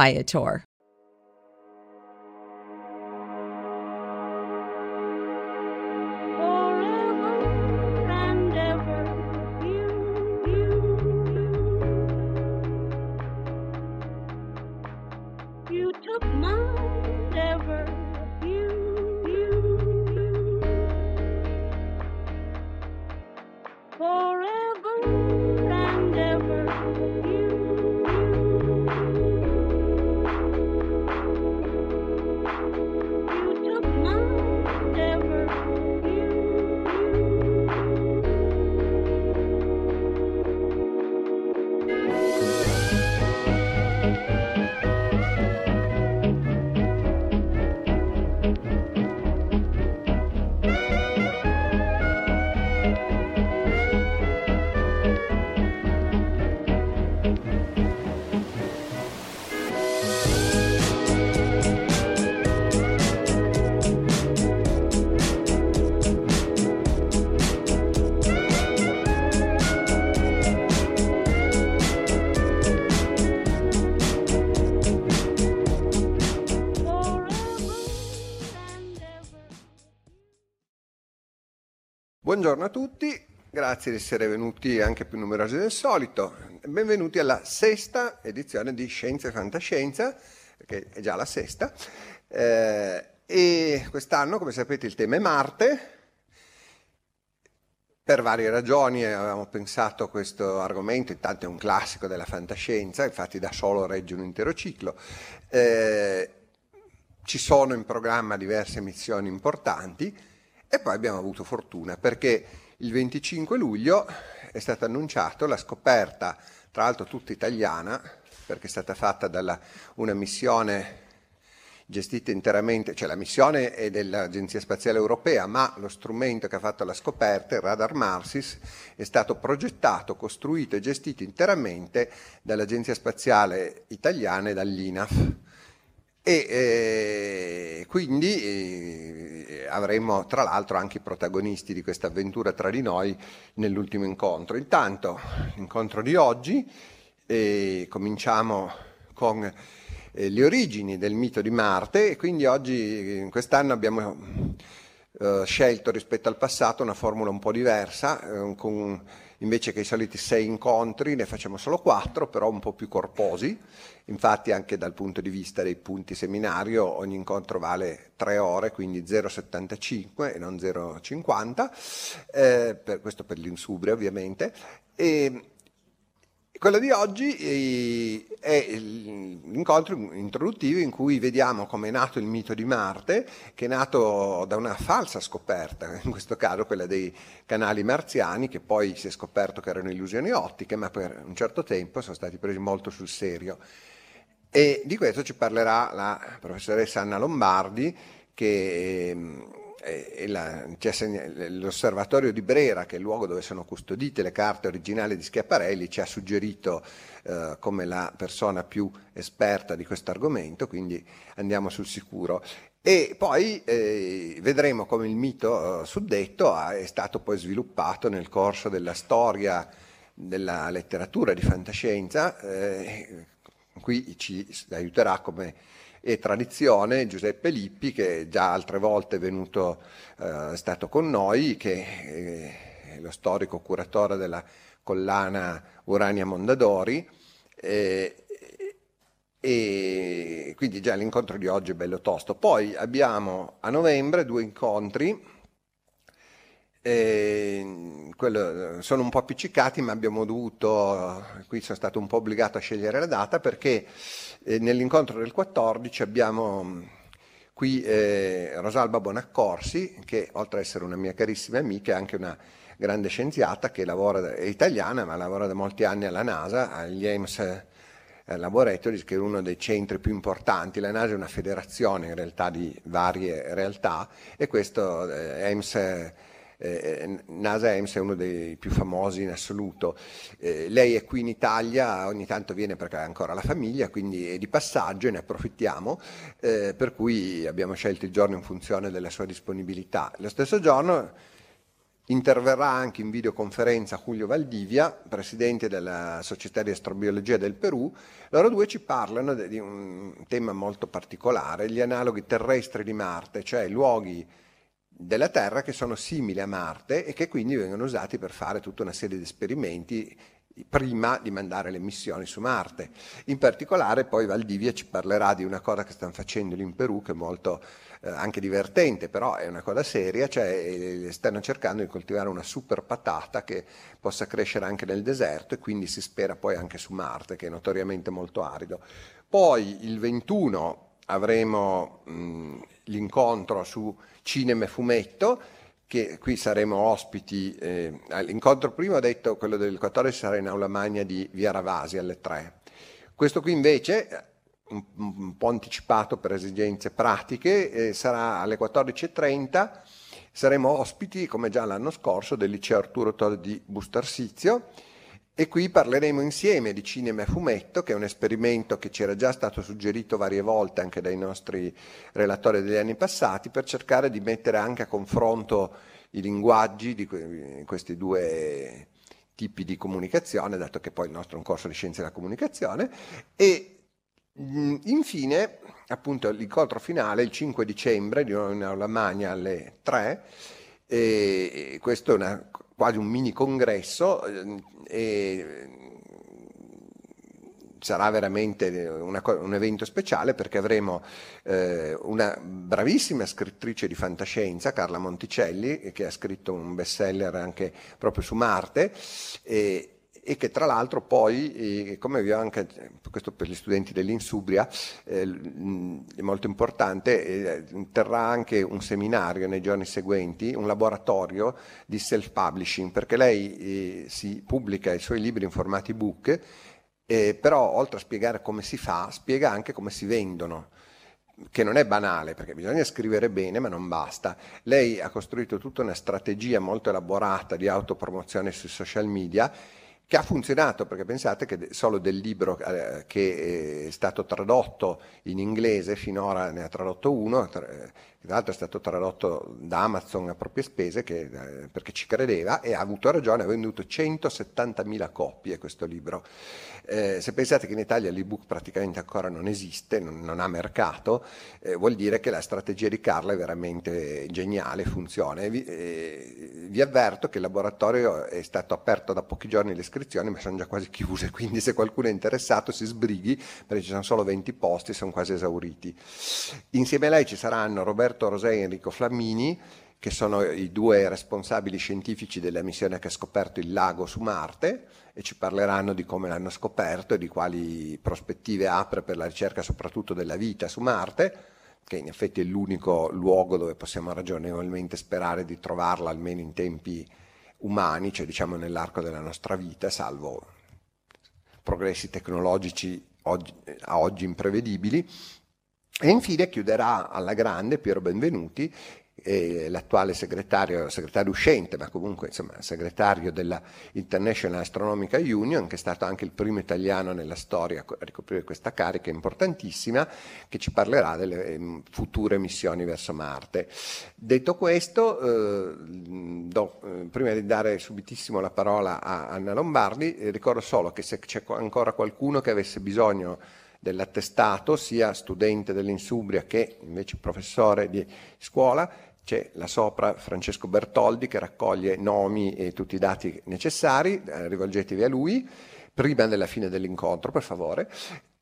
Viator. Buongiorno a tutti, grazie di essere venuti anche più numerosi del solito. Benvenuti alla sesta edizione di Scienza e Fantascienza, che è già la sesta. Eh, e quest'anno, come sapete, il tema è Marte. Per varie ragioni avevamo pensato a questo argomento, intanto è un classico della fantascienza, infatti da solo regge un intero ciclo. Eh, ci sono in programma diverse missioni importanti e poi abbiamo avuto fortuna perché il 25 luglio è stata annunciata la scoperta, tra l'altro tutta italiana, perché è stata fatta da una missione gestita interamente, cioè la missione è dell'Agenzia Spaziale Europea, ma lo strumento che ha fatto la scoperta, il radar Marsis, è stato progettato, costruito e gestito interamente dall'Agenzia Spaziale Italiana e dall'INAF. E eh, quindi eh, avremo tra l'altro anche i protagonisti di questa avventura tra di noi nell'ultimo incontro. Intanto, l'incontro di oggi, eh, cominciamo con eh, le origini del mito di Marte e quindi oggi, quest'anno abbiamo eh, scelto rispetto al passato una formula un po' diversa, eh, con invece che i soliti sei incontri ne facciamo solo quattro, però un po' più corposi. Infatti anche dal punto di vista dei punti seminario ogni incontro vale tre ore, quindi 0,75 e non 0,50, eh, per, questo per l'insubria ovviamente. E, quello di oggi eh, è l'incontro introduttivo in cui vediamo come è nato il mito di Marte, che è nato da una falsa scoperta, in questo caso quella dei canali marziani, che poi si è scoperto che erano illusioni ottiche, ma per un certo tempo sono stati presi molto sul serio. E di questo ci parlerà la professoressa Anna Lombardi, che è la, l'osservatorio di Brera, che è il luogo dove sono custodite le carte originali di Schiaparelli, ci ha suggerito eh, come la persona più esperta di questo argomento, quindi andiamo sul sicuro. E poi eh, vedremo come il mito eh, suddetto è stato poi sviluppato nel corso della storia della letteratura di fantascienza, eh, qui ci aiuterà come e tradizione Giuseppe Lippi che già altre volte è venuto, eh, stato con noi, che è lo storico curatore della collana Urania Mondadori eh, e quindi già l'incontro di oggi è bello tosto. Poi abbiamo a novembre due incontri, eh, quello, sono un po' appiccicati, ma abbiamo dovuto, qui sono stato un po' obbligato a scegliere la data perché eh, nell'incontro del 14 abbiamo qui eh, Rosalba Bonaccorsi, che oltre ad essere una mia carissima amica è anche una grande scienziata che lavora, è italiana ma lavora da molti anni alla NASA, agli Ames eh, Laboratories, che è uno dei centri più importanti. La NASA è una federazione in realtà di varie realtà e questo eh, Ames eh, NASA EMS è uno dei più famosi in assoluto. Eh, lei è qui in Italia, ogni tanto viene perché ha ancora la famiglia, quindi è di passaggio e ne approfittiamo, eh, per cui abbiamo scelto il giorno in funzione della sua disponibilità. Lo stesso giorno interverrà anche in videoconferenza Julio Valdivia, presidente della Società di Astrobiologia del Perù. Loro due ci parlano di un tema molto particolare, gli analoghi terrestri di Marte, cioè luoghi della Terra che sono simili a Marte e che quindi vengono usati per fare tutta una serie di esperimenti prima di mandare le missioni su Marte. In particolare poi Valdivia ci parlerà di una cosa che stanno facendo lì in Perù che è molto eh, anche divertente, però è una cosa seria, cioè eh, stanno cercando di coltivare una super patata che possa crescere anche nel deserto e quindi si spera poi anche su Marte che è notoriamente molto arido. Poi il 21 avremo mh, l'incontro su cinema e fumetto, che qui saremo ospiti. Eh, all'incontro primo ho detto quello del 14 sarà in aula magna di Via Ravasi alle 3. Questo qui invece, un, un po' anticipato per esigenze pratiche, eh, sarà alle 14.30. Saremo ospiti, come già l'anno scorso, del liceo Arturo Todd di Bustarsizio e qui parleremo insieme di cinema e fumetto, che è un esperimento che ci era già stato suggerito varie volte anche dai nostri relatori degli anni passati, per cercare di mettere anche a confronto i linguaggi di questi due tipi di comunicazione, dato che poi il nostro è un corso di scienze della comunicazione, e infine, appunto, l'incontro finale, il 5 dicembre, di un'aula magna alle 3, e questo è una, quasi un mini congresso e sarà veramente una, un evento speciale perché avremo eh, una bravissima scrittrice di fantascienza, Carla Monticelli, che ha scritto un bestseller anche proprio su Marte. E, e che tra l'altro poi, eh, come vi ho anche, questo per gli studenti dell'Insubria, eh, è molto importante, eh, terrà anche un seminario nei giorni seguenti, un laboratorio di self-publishing, perché lei eh, si pubblica i suoi libri in formato ebook, eh, però oltre a spiegare come si fa, spiega anche come si vendono che non è banale perché bisogna scrivere bene ma non basta. Lei ha costruito tutta una strategia molto elaborata di autopromozione sui social media che ha funzionato, perché pensate che solo del libro eh, che è stato tradotto in inglese, finora ne ha tradotto uno, tra, tra l'altro è stato tradotto da Amazon a proprie spese che, eh, perché ci credeva e ha avuto ragione, ha venduto 170.000 copie questo libro. Eh, se pensate che in Italia l'ebook praticamente ancora non esiste, non, non ha mercato, eh, vuol dire che la strategia di Carla è veramente geniale, funziona. Vi, eh, vi, avverto che il laboratorio è stato aperto da pochi giorni le iscrizioni, ma sono già quasi chiuse, quindi se qualcuno è interessato si sbrighi, perché ci sono solo 20 posti, sono quasi esauriti. Insieme a lei ci saranno Roberto Rosè e Enrico Flammini, che sono i due responsabili scientifici della missione che ha scoperto il lago su Marte e ci parleranno di come l'hanno scoperto e di quali prospettive apre per la ricerca soprattutto della vita su Marte, che in effetti è l'unico luogo dove possiamo ragionevolmente sperare di trovarla almeno in tempi umani, cioè diciamo nell'arco della nostra vita, salvo progressi tecnologici oggi, a oggi imprevedibili. E infine chiuderà alla grande Piero Benvenuti eh, l'attuale segretario, segretario uscente, ma comunque insomma, segretario della International Astronomical Union, che è stato anche il primo italiano nella storia a ricoprire questa carica importantissima, che ci parlerà delle eh, future missioni verso Marte. Detto questo, eh, do, eh, prima di dare subitissimo la parola a Anna Lombardi, eh, ricordo solo che se c'è ancora qualcuno che avesse bisogno dell'attestato, sia studente dell'Insubria che invece professore di scuola, c'è là sopra Francesco Bertoldi che raccoglie nomi e tutti i dati necessari, eh, rivolgetevi a lui prima della fine dell'incontro per favore.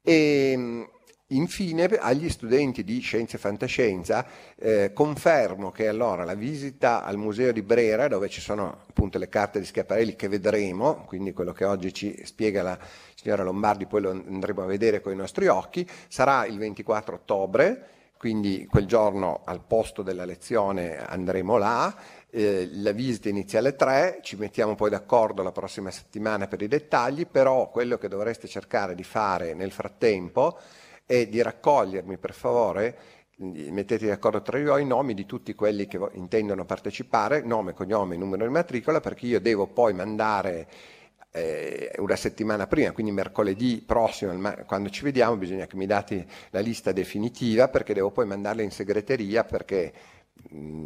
E, Infine, agli studenti di Scienze e Fantascienza eh, confermo che allora la visita al Museo di Brera, dove ci sono appunto le carte di Schiaparelli che vedremo, quindi quello che oggi ci spiega la signora Lombardi, poi lo andremo a vedere con i nostri occhi, sarà il 24 ottobre, quindi quel giorno al posto della lezione andremo là. Eh, la visita inizia alle 3, ci mettiamo poi d'accordo la prossima settimana per i dettagli, però quello che dovreste cercare di fare nel frattempo è di raccogliermi per favore, mettete d'accordo tra di voi i nomi di tutti quelli che intendono partecipare, nome, cognome, numero di matricola, perché io devo poi mandare eh, una settimana prima, quindi mercoledì prossimo, quando ci vediamo, bisogna che mi date la lista definitiva perché devo poi mandarla in segreteria perché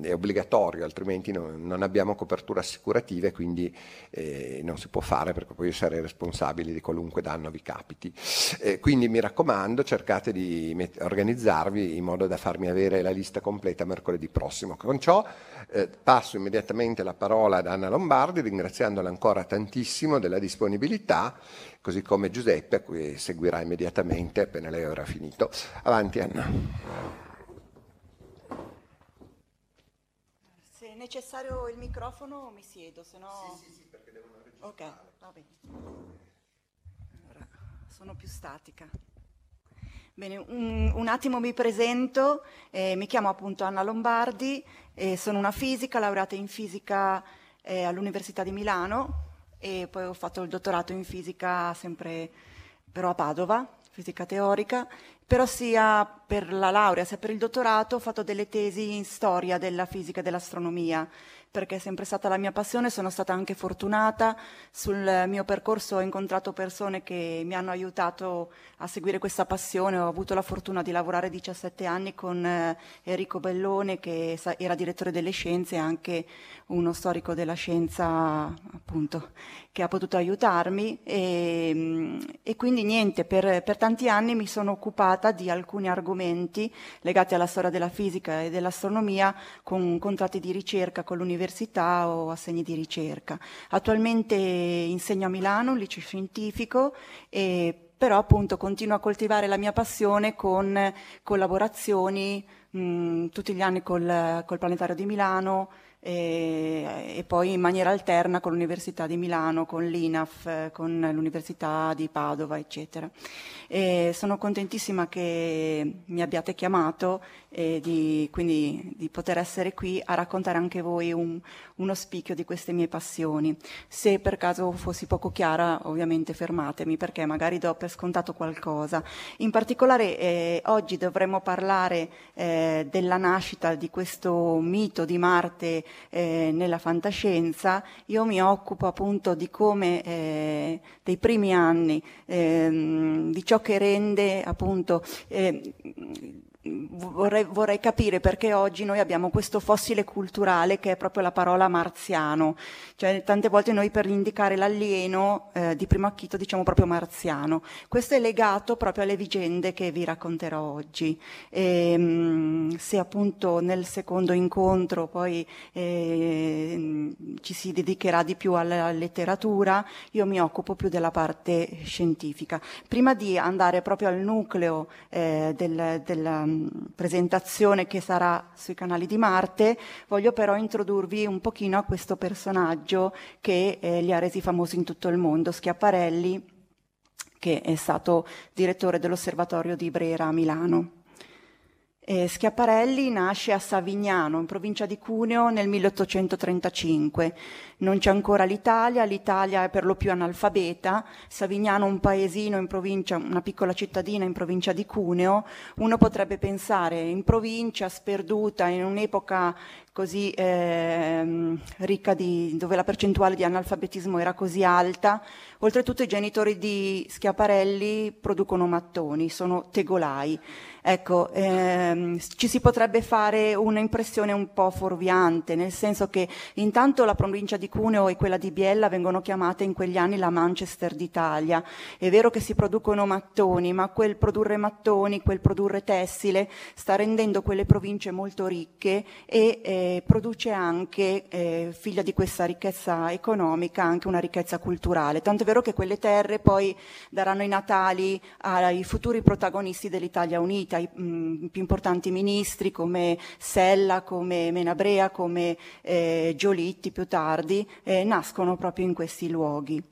è obbligatorio, altrimenti non, non, abbiamo coperture assicurative, quindi eh, non si può fare perché poi sarei responsabile di qualunque danno vi capiti. Eh, quindi mi raccomando, cercate di met- organizzarvi in modo da farmi avere la lista completa mercoledì prossimo. Con ciò eh, passo immediatamente la parola ad Anna Lombardi, ringraziandola ancora tantissimo della disponibilità, così come Giuseppe, cui seguirà immediatamente appena lei avrà finito. Avanti Anna. Necessario il microfono mi siedo, se no... Sì, sì, sì, perché devono registrare. Ok, va bene. Allora, sono più statica. Bene, un, un attimo mi presento, eh, mi chiamo appunto Anna Lombardi, eh, sono una fisica, laureata in fisica eh, all'Università di Milano e poi ho fatto il dottorato in fisica sempre però a Padova, fisica teorica, però sia per la laurea sia per il dottorato ho fatto delle tesi in storia della fisica e dell'astronomia perché è sempre stata la mia passione, sono stata anche fortunata, sul mio percorso ho incontrato persone che mi hanno aiutato a seguire questa passione, ho avuto la fortuna di lavorare 17 anni con eh, Enrico Bellone che era direttore delle scienze e anche uno storico della scienza appunto che ha potuto aiutarmi e, mm, e quindi niente, per, per tanti anni mi sono occupata di alcuni argomenti legati alla storia della fisica e dell'astronomia con contratti di ricerca con l'università o assegni di ricerca. Attualmente insegno a Milano, un liceo scientifico, e, però appunto continuo a coltivare la mia passione con collaborazioni mh, tutti gli anni col, col Planetario di Milano, e, e, poi in maniera alterna con l'Università di Milano, con l'INAF, con l'Università di Padova, eccetera. E sono contentissima che mi abbiate chiamato e di, quindi di poter essere qui a raccontare anche voi un, uno spicchio di queste mie passioni. Se per caso fossi poco chiara, ovviamente fermatemi perché magari do per scontato qualcosa. In particolare eh, oggi dovremmo parlare eh, della nascita di questo mito di Marte eh, nella fantascienza, io mi occupo appunto di come eh, dei primi anni, ehm, di ciò che rende appunto eh, vorrei, vorrei, capire perché oggi noi abbiamo questo fossile culturale che è proprio la parola marziano, cioè tante volte noi per indicare l'alieno eh, di primo acchito diciamo proprio marziano. Questo è legato proprio alle vicende che vi racconterò oggi. E, ehm, se appunto nel secondo incontro poi eh, ci si dedicherà di più alla letteratura, io mi occupo più della parte scientifica. Prima di andare proprio al nucleo eh, del, della presentazione che sarà sui canali di Marte, voglio però introdurvi un pochino a questo personaggio che eh, li ha resi famosi in tutto il mondo, Schiaparelli, che è stato direttore dell'osservatorio di Brera a Milano. Eh, Schiaparelli nasce a Savignano, in provincia di Cuneo, nel 1835. Non c'è ancora l'Italia, l'Italia è per lo più analfabeta. Savignano, un paesino in provincia, una piccola cittadina in provincia di Cuneo. Uno potrebbe pensare in provincia, sperduta, in un'epoca così eh, ricca di, dove la percentuale di analfabetismo era così alta. Oltretutto i genitori di Schiaparelli producono mattoni, sono tegolai. Ecco, ehm, ci si potrebbe fare un'impressione un po' fuorviante, nel senso che intanto la provincia di Cuneo e quella di Biella vengono chiamate in quegli anni la Manchester d'Italia. È vero che si producono mattoni, ma quel produrre mattoni, quel produrre tessile, sta rendendo quelle province molto ricche e eh, produce anche, eh, figlia di questa ricchezza economica, anche una ricchezza culturale. Tanto è vero che quelle terre poi daranno i natali ai futuri protagonisti dell'Italia Unita, i mh, più importanti ministri come Sella, come Menabrea, come eh, Giolitti più tardi, eh, nascono proprio in questi luoghi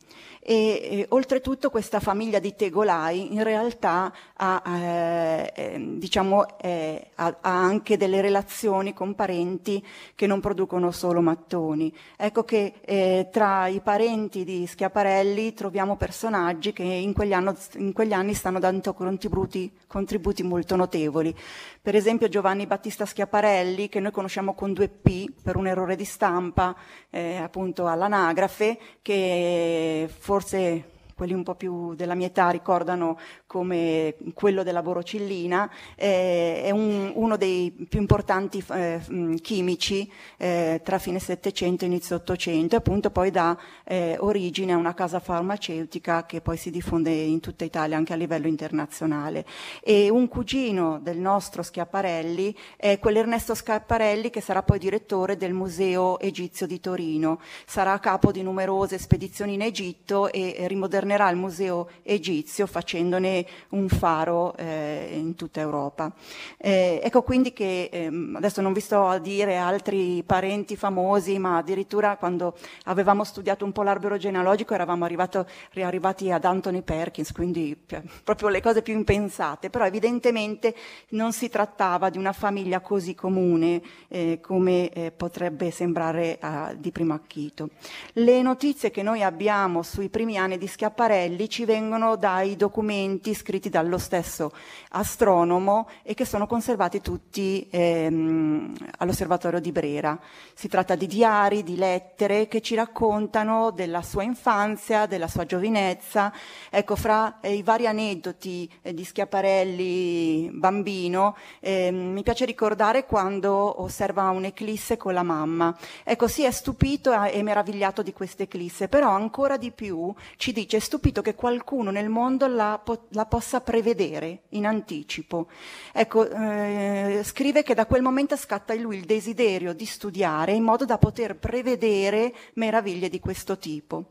e, oltretutto questa famiglia di tegolai in realtà ha, eh, ehm, diciamo, eh, ha, ha, anche delle relazioni con parenti che non producono solo mattoni. Ecco che eh, tra i parenti di Schiaparelli troviamo personaggi che in quegli, anno, in quegli anni stanno dando contributi, contributi molto notevoli. Per esempio Giovanni Battista Schiaparelli, che noi conosciamo con due P per un errore di stampa, eh, appunto all'anagrafe, che forse quelli un po' più della mia età ricordano come quello della borocillina, eh, è un, uno dei più importanti eh, chimici eh, tra fine Settecento e inizio Ottocento e appunto poi dà eh, origine a una casa farmaceutica che poi si diffonde in tutta Italia anche a livello internazionale. E un cugino del nostro Schiaparelli è quell'Ernesto Schiaparelli che sarà poi direttore del Museo Egizio di Torino, sarà a capo di numerose spedizioni in Egitto e rimodernerà il museo egizio facendone un faro eh, in tutta Europa. Eh, ecco quindi che ehm, adesso non vi sto a dire altri parenti famosi, ma addirittura quando avevamo studiato un po' l'albero genealogico eravamo arrivato, arrivati ad Anthony Perkins, quindi cioè, proprio le cose più impensate, però evidentemente non si trattava di una famiglia così comune eh, come eh, potrebbe sembrare di primo acchito. Le notizie che noi abbiamo sui primi anni di Schiaparelli ci vengono dai documenti scritti dallo stesso astronomo e che sono conservati tutti ehm, all'osservatorio di Brera. Si tratta di diari, di lettere che ci raccontano della sua infanzia, della sua giovinezza. Ecco, fra eh, i vari aneddoti eh, di Schiaparelli bambino, eh, mi piace ricordare quando osserva un'eclisse con la mamma. Ecco, si è stupito e meravigliato di questa eclisse, però ancora di più ci dice stupito che qualcuno nel mondo la, po- la possa prevedere in anticipo. Ecco, eh, scrive che da quel momento scatta in lui il desiderio di studiare in modo da poter prevedere meraviglie di questo tipo.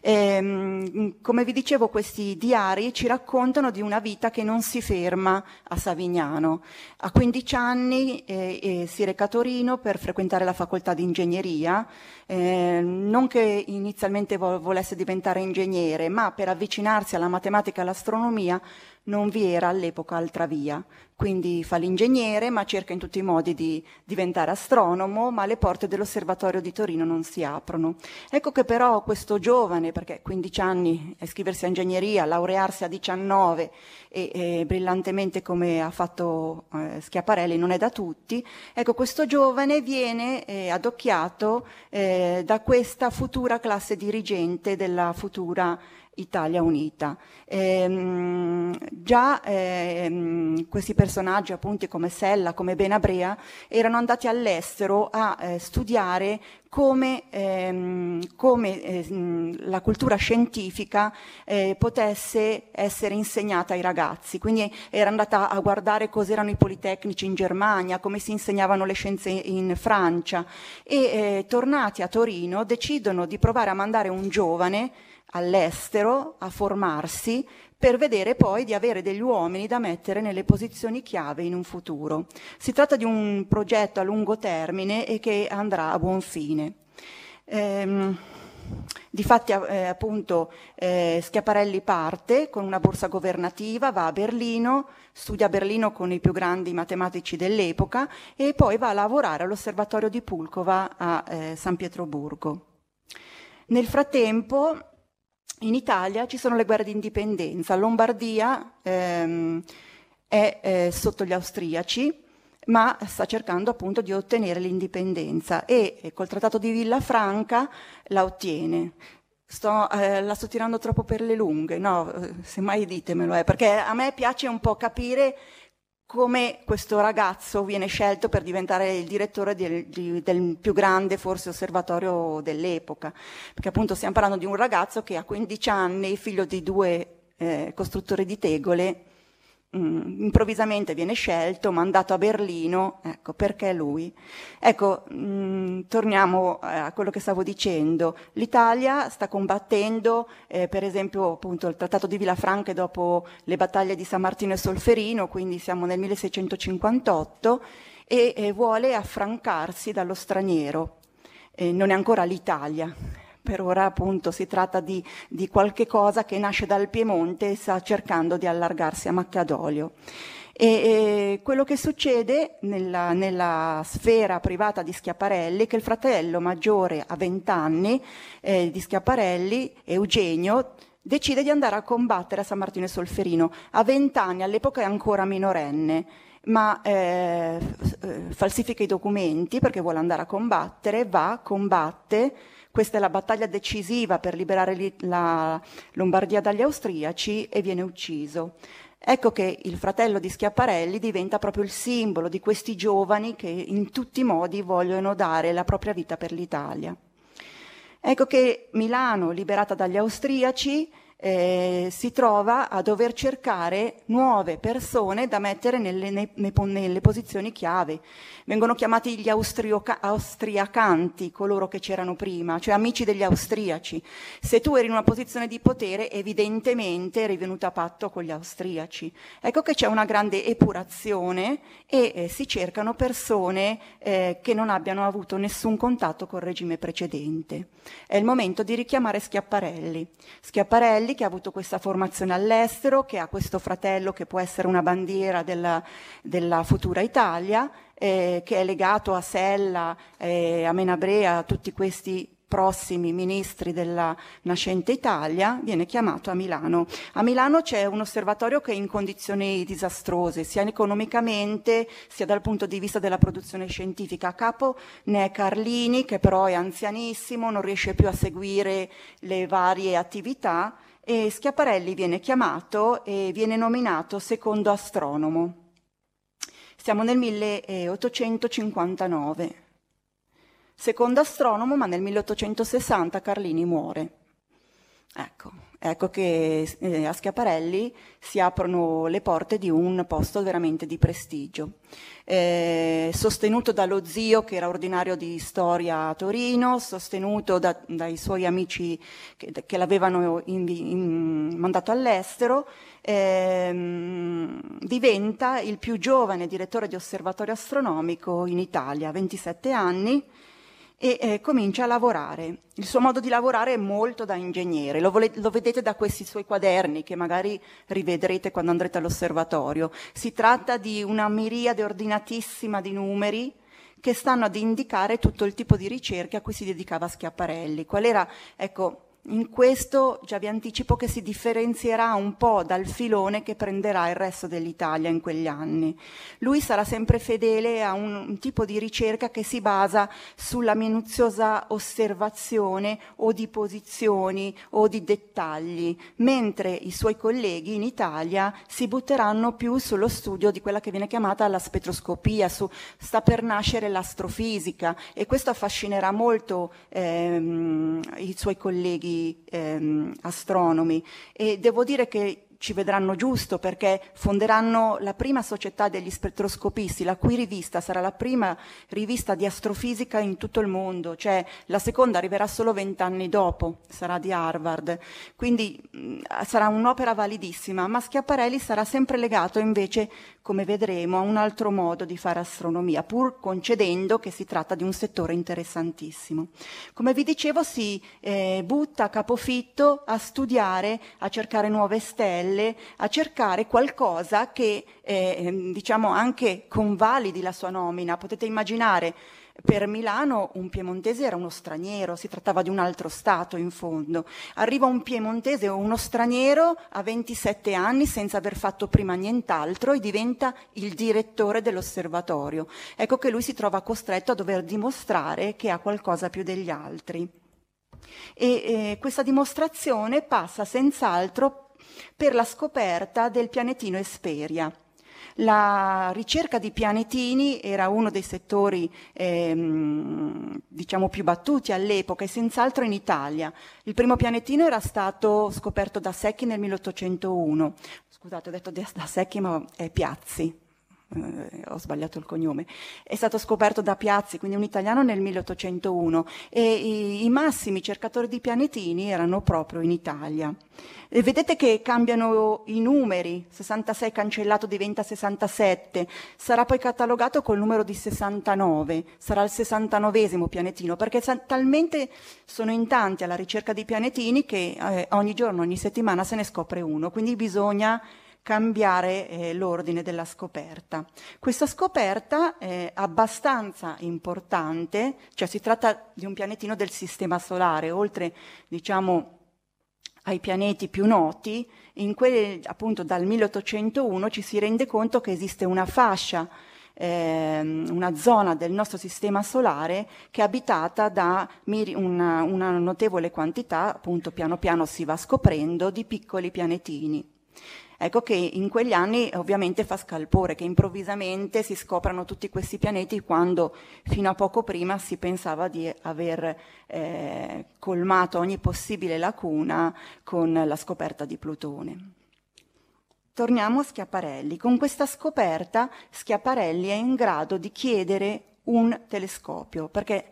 Eh, come vi dicevo, questi diari ci raccontano di una vita che non si ferma a Savignano. A 15 anni eh, eh, si reca a Torino per frequentare la facoltà di ingegneria, eh, non che inizialmente vo- volesse diventare ingegnere, ma per avvicinarsi alla matematica e all'astronomia non vi era all'epoca altra via. Quindi fa l'ingegnere, ma cerca in tutti i modi di diventare astronomo, ma le porte dell'osservatorio di Torino non si aprono. Ecco che però questo giovane, perché 15 anni iscriversi a ingegneria, laurearsi a 19 e, e brillantemente come ha fatto eh, Schiaparelli non è da tutti, ecco questo giovane viene eh, adocchiato eh, da questa futura classe dirigente della futura Italia Unita. Ehm, già ehm, questi personaggi, appunto come Sella, come Benabrea, erano andati all'estero a eh, studiare come, ehm, come ehm, la cultura scientifica eh, potesse essere insegnata ai ragazzi. Quindi era andata a guardare cos'erano i politecnici in Germania, come si insegnavano le scienze in Francia e eh, tornati a Torino decidono di provare a mandare un giovane all'estero a formarsi per vedere poi di avere degli uomini da mettere nelle posizioni chiave in un futuro. Si tratta di un progetto a lungo termine e che andrà a buon fine. Ehm, Difatti, eh, appunto, eh, Schiaparelli parte con una borsa governativa, va a Berlino, studia a Berlino con i più grandi matematici dell'epoca e poi va a lavorare all'osservatorio di Pulkova a eh, San Pietroburgo. Nel frattempo, in Italia ci sono le guerre di indipendenza. Lombardia ehm, è eh, sotto gli austriaci, ma sta cercando appunto di ottenere l'indipendenza e, e col trattato di Villafranca la ottiene. Sto, eh, la sto tirando troppo per le lunghe, no, eh, semmai ditemelo, eh, perché a me piace un po' capire come questo ragazzo viene scelto per diventare il direttore del, del, più grande forse osservatorio dell'epoca, perché appunto stiamo parlando di un ragazzo che a 15 anni, figlio di due eh, costruttori di tegole, mm, improvvisamente viene scelto, mandato a Berlino, ecco, perché lui? Ecco, mh, mm, torniamo a quello che stavo dicendo. L'Italia sta combattendo, eh, per esempio, appunto, il Trattato di Villafranca dopo le battaglie di San Martino e Solferino, quindi siamo nel 1658, e eh, vuole affrancarsi dallo straniero. Eh, non è ancora l'Italia, per ora appunto si tratta di, di qualche cosa che nasce dal Piemonte e sta cercando di allargarsi a Macca d'Olio. E, e, quello che succede nella, nella, sfera privata di Schiaparelli è che il fratello maggiore a 20 anni eh, di Schiaparelli, Eugenio, decide di andare a combattere a San Martino e Solferino. A 20 anni, all'epoca è ancora minorenne, ma eh, eh, falsifica i documenti perché vuole andare a combattere, va, combatte, questa è la battaglia decisiva per liberare la Lombardia dagli austriaci e viene ucciso. Ecco che il fratello di Schiaparelli diventa proprio il simbolo di questi giovani che in tutti i modi vogliono dare la propria vita per l'Italia. Ecco che Milano, liberata dagli austriaci, eh, si trova a dover cercare nuove persone da mettere nelle, ne, nelle posizioni chiave. Vengono chiamati gli austriacanti, coloro che c'erano prima, cioè amici degli austriaci. Se tu eri in una posizione di potere, evidentemente eri venuto a patto con gli austriaci. Ecco che c'è una grande epurazione e eh, si cercano persone eh, che non abbiano avuto nessun contatto col regime precedente. È il momento di richiamare Schiaparelli. Schiaparelli Angelelli che ha avuto questa formazione all'estero, che ha questo fratello che può essere una bandiera della, della futura Italia, eh, che è legato a Sella, eh, a Menabrea, a tutti questi prossimi ministri della nascente Italia, viene chiamato a Milano. A Milano c'è un osservatorio che è in condizioni disastrose, sia economicamente sia dal punto di vista della produzione scientifica. A capo ne è Carlini, che però è anzianissimo, non riesce più a seguire le varie attività e Schiaparelli viene chiamato e viene nominato secondo astronomo. Siamo nel 1859. Secondo astronomo, ma nel 1860 Carlini muore. Ecco, ecco che eh, a Schiaparelli si aprono le porte di un posto veramente di prestigio. Eh, sostenuto dallo zio che era ordinario di storia a Torino, sostenuto da, dai suoi amici che, che l'avevano in, in, mandato all'estero, ehm, diventa il più giovane direttore di osservatorio astronomico in Italia, 27 anni, e eh, comincia a lavorare. Il suo modo di lavorare è molto da ingegnere, lo, vole- lo, vedete da questi suoi quaderni che magari rivedrete quando andrete all'osservatorio. Si tratta di una miriade ordinatissima di numeri che stanno ad indicare tutto il tipo di ricerche a cui si dedicava Schiaparelli. Qual era, ecco, in questo già vi anticipo che si differenzierà un po' dal filone che prenderà il resto dell'Italia in quegli anni. Lui sarà sempre fedele a un, un tipo di ricerca che si basa sulla minuziosa osservazione o di posizioni o di dettagli, mentre i suoi colleghi in Italia si butteranno più sullo studio di quella che viene chiamata la spettroscopia, su, sta per nascere l'astrofisica e questo affascinerà molto ehm, i suoi colleghi ehm, astronomi. E devo dire che ci vedranno giusto perché fonderanno la prima società degli spettroscopisti, la cui rivista sarà la prima rivista di astrofisica in tutto il mondo, cioè la seconda arriverà solo vent'anni dopo, sarà di Harvard, quindi mh, sarà un'opera validissima, ma Schiaparelli sarà sempre legato invece, come vedremo, a un altro modo di fare astronomia, pur concedendo che si tratta di un settore interessantissimo. Come vi dicevo, si eh, butta a capofitto a studiare, a cercare nuove stelle, a cercare qualcosa che eh, diciamo anche convalidi la sua nomina. Potete immaginare per Milano un piemontese era uno straniero, si trattava di un altro Stato in fondo. Arriva un piemontese o uno straniero a 27 anni senza aver fatto prima nient'altro e diventa il direttore dell'osservatorio. Ecco che lui si trova costretto a dover dimostrare che ha qualcosa più degli altri. E eh, questa dimostrazione passa senz'altro per la scoperta del pianetino Esperia. La ricerca di pianetini era uno dei settori ehm, diciamo più battuti all'epoca e senz'altro in Italia. Il primo pianetino era stato scoperto da Secchi nel 1801. Scusate, ho detto da Secchi, ma è Piazzi, eh, ho sbagliato il cognome, è stato scoperto da Piazzi, quindi un italiano nel 1801 e i, i massimi cercatori di pianetini erano proprio in Italia. E vedete che cambiano i numeri, 66 cancellato diventa 67, sarà poi catalogato col numero di 69, sarà il 69 pianetino, perché talmente sono in tanti alla ricerca di pianetini che eh, ogni giorno, ogni settimana se ne scopre uno, quindi bisogna cambiare eh, l'ordine della scoperta. Questa scoperta è abbastanza importante, cioè si tratta di un pianetino del sistema solare, oltre diciamo ai pianeti più noti, in quelle appunto dal 1801 ci si rende conto che esiste una fascia ehm, una zona del nostro sistema solare che è abitata da una, una, notevole quantità, appunto piano piano si va scoprendo, di piccoli pianetini. Ecco che in quegli anni ovviamente fa scalpore che improvvisamente si scoprano tutti questi pianeti quando fino a poco prima si pensava di aver eh, colmato ogni possibile lacuna con la scoperta di Plutone. Torniamo a Schiaparelli. Con questa scoperta Schiaparelli è in grado di chiedere un telescopio, perché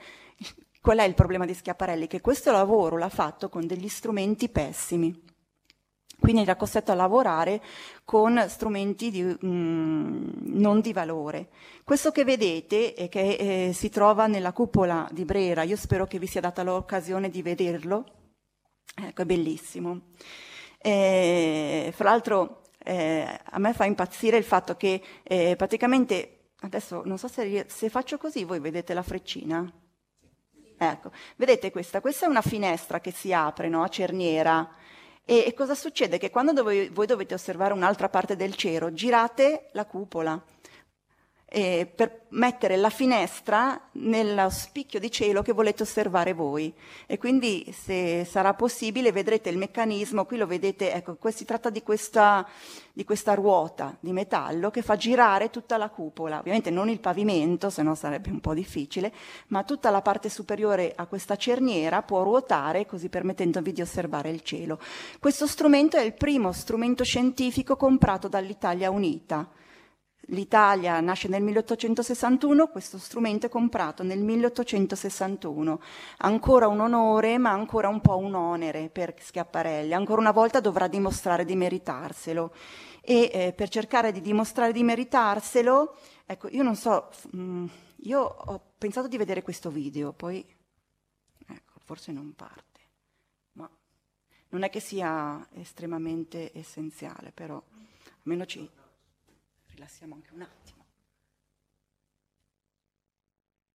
qual è il problema di Schiaparelli? Che questo lavoro l'ha fatto con degli strumenti pessimi. Quindi era costretto a lavorare con strumenti di, mm, non di valore. Questo che vedete e che eh, si trova nella cupola di Brera, io spero che vi sia data l'occasione di vederlo, ecco, è bellissimo. Eh, fra l'altro eh, a me fa impazzire il fatto che eh, praticamente, adesso non so se, se faccio così, voi vedete la freccina? Ecco, vedete questa? Questa è una finestra che si apre no, a cerniera e, e cosa succede? Che quando dove, voi dovete osservare un'altra parte del cielo, girate la cupola eh, per mettere la finestra nello spicchio di cielo che volete osservare voi. E quindi, se sarà possibile, vedrete il meccanismo. Qui lo vedete, ecco, si tratta di questa, di questa ruota di metallo che fa girare tutta la cupola. Ovviamente non il pavimento, se no sarebbe un po' difficile, ma tutta la parte superiore a questa cerniera può ruotare, così permettendovi di osservare il cielo. Questo strumento è il primo strumento scientifico comprato dall'Italia Unita L'Italia nasce nel 1861, questo strumento è comprato nel 1861. Ancora un onore, ma ancora un po' un onere per Schiaparelli. Ancora una volta dovrà dimostrare di meritarselo. E eh, per cercare di dimostrare di meritarselo, ecco, io non so, mh, mm, io ho pensato di vedere questo video, poi, ecco, forse non parte, ma non è che sia estremamente essenziale, però almeno ci rilassiamo anche un attimo.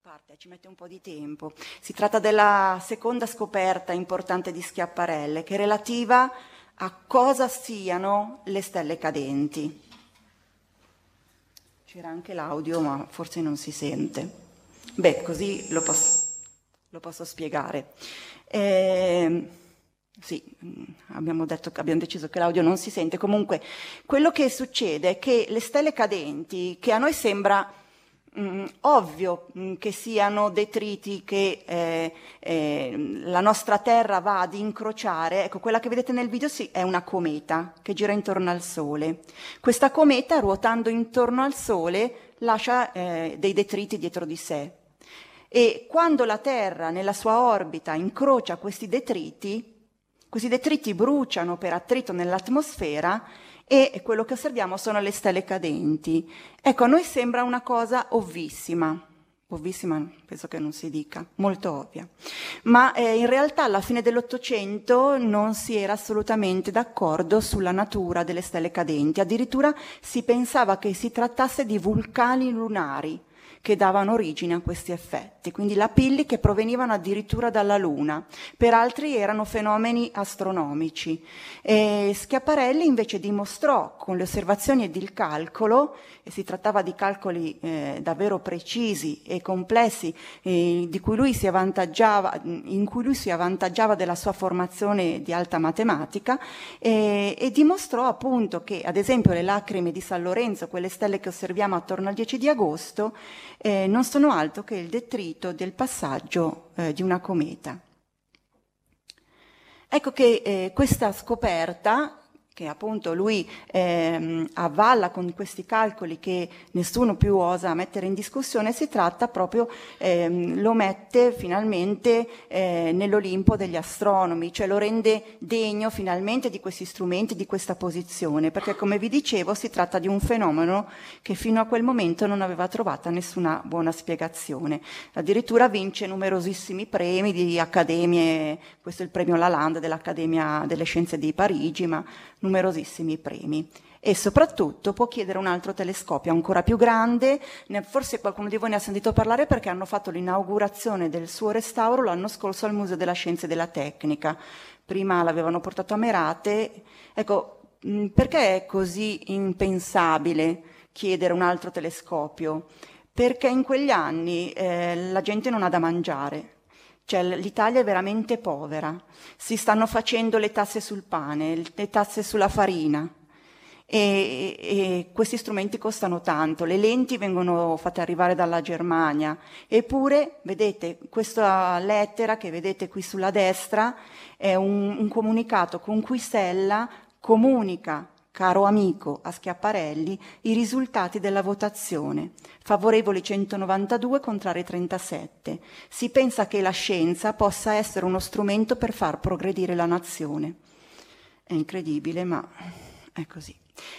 Parte, ci mette un po' di tempo. Si tratta della seconda scoperta importante di Schiaparelle, che è relativa a cosa siano le stelle cadenti. C'era anche l'audio, ma forse non si sente. Beh, così lo posso, lo posso spiegare. Eh, sì, mm, abbiamo, detto, abbiamo deciso che l'audio non si sente. Comunque, quello che succede è che le stelle cadenti, che a noi sembra mh, mm, ovvio mh, mm, che siano detriti che eh, eh, la nostra Terra va ad incrociare, ecco, quella che vedete nel video sì, è una cometa che gira intorno al Sole. Questa cometa, ruotando intorno al Sole, lascia eh, dei detriti dietro di sé. E quando la Terra nella sua orbita incrocia questi detriti, questi detriti bruciano per attrito nell'atmosfera e quello che osserviamo sono le stelle cadenti. Ecco, a noi sembra una cosa ovvissima, ovvissima penso che non si dica, molto ovvia, ma eh, in realtà alla fine dell'Ottocento non si era assolutamente d'accordo sulla natura delle stelle cadenti, addirittura si pensava che si trattasse di vulcani lunari, che davano origine a questi effetti, quindi lapilli che provenivano addirittura dalla Luna, per altri erano fenomeni astronomici. E Schiaparelli invece dimostrò con le osservazioni ed il calcolo, e si trattava di calcoli eh, davvero precisi e complessi, eh, cui in cui lui si avvantaggiava della sua formazione di alta matematica, eh, e dimostrò appunto che, ad esempio, le lacrime di San Lorenzo, quelle stelle che osserviamo attorno al 10 di agosto, eh, non sono altro che il detrito del passaggio eh, di una cometa. Ecco che eh, questa scoperta che appunto lui ehm, avvalla con questi calcoli che nessuno più osa mettere in discussione, si tratta proprio, ehm, lo mette finalmente eh, nell'Olimpo degli astronomi, cioè lo rende degno finalmente di questi strumenti, di questa posizione, perché come vi dicevo si tratta di un fenomeno che fino a quel momento non aveva trovato nessuna buona spiegazione. Addirittura vince numerosissimi premi di accademie, questo è il premio Lalande dell'Accademia delle Scienze di Parigi, ma numerosissimi premi e soprattutto può chiedere un altro telescopio ancora più grande, forse qualcuno di voi ne ha sentito parlare perché hanno fatto l'inaugurazione del suo restauro l'anno scorso al Museo della Scienza e della Tecnica. Prima l'avevano portato a Merate. Ecco, perché è così impensabile chiedere un altro telescopio? Perché in quegli anni eh, la gente non ha da mangiare, cioè l'Italia è veramente povera, si stanno facendo le tasse sul pane, le tasse sulla farina. E, e, questi strumenti costano tanto, le lenti vengono fatte arrivare dalla Germania, eppure, vedete, questa lettera che vedete qui sulla destra è un, un comunicato. Con cui Sella comunica caro amico a Schiaparelli, i risultati della votazione. Favorevoli 192, contrari 37. Si pensa che la scienza possa essere uno strumento per far progredire la nazione. È incredibile, ma è così.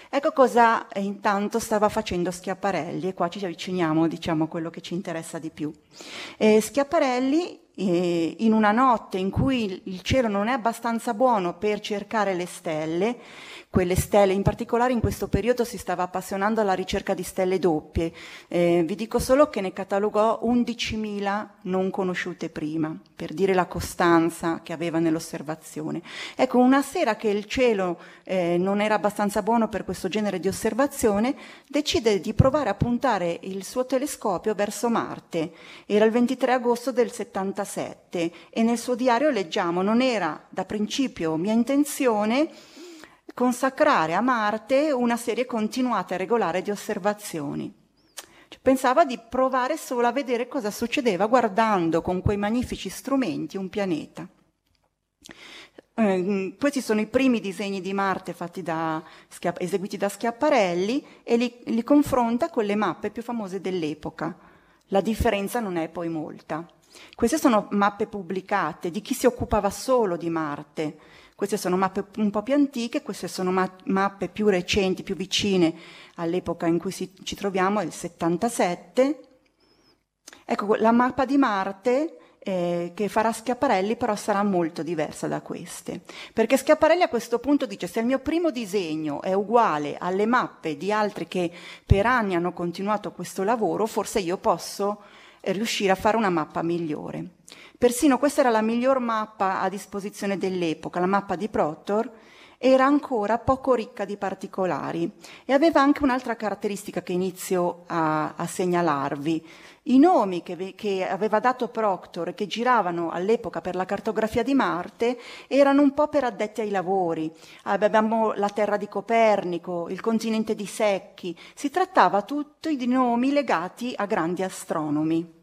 Ecco cosa intanto stava facendo Schiaparelli e qua ci avviciniamo diciamo, a quello che ci interessa di più. Eh, Schiaparelli eh, in una notte in cui il cielo non è abbastanza buono per cercare le stelle, quelle stelle, in particolare in questo periodo si stava appassionando alla ricerca di stelle doppie. Eh, vi dico solo che ne catalogò 11.000 non conosciute prima, per dire la costanza che aveva nell'osservazione. Ecco, una sera che il cielo eh, non era abbastanza buono per questo genere di osservazione, decide di provare a puntare il suo telescopio verso Marte. Era il 23 agosto del 77 e nel suo diario leggiamo non era da principio mia intenzione consacrare a Marte una serie continuata e regolare di osservazioni. Cioè, pensava di provare solo a vedere cosa succedeva guardando con quei magnifici strumenti un pianeta. Eh, questi sono i primi disegni di Marte da, eseguiti da Schiaparelli e li, li confronta con le mappe più famose dell'epoca. La differenza non è poi molta. Queste sono mappe pubblicate di chi si occupava solo di Marte, queste sono mappe un po' più antiche, queste sono ma- mappe più recenti, più vicine all'epoca in cui si, ci troviamo, il 77. Ecco, la mappa di Marte eh, che farà Schiaparelli però sarà molto diversa da queste, perché Schiaparelli a questo punto dice se il mio primo disegno è uguale alle mappe di altri che per anni hanno continuato questo lavoro, forse io posso riuscire a fare una mappa migliore. Persino questa era la miglior mappa a disposizione dell'epoca, la mappa di Proctor, era ancora poco ricca di particolari e aveva anche un'altra caratteristica che inizio a, a segnalarvi. I nomi che, che, aveva dato Proctor e che giravano all'epoca per la cartografia di Marte erano un po' per addetti ai lavori. Avevamo la terra di Copernico, il continente di Secchi. Si trattava tutti di nomi legati a grandi astronomi.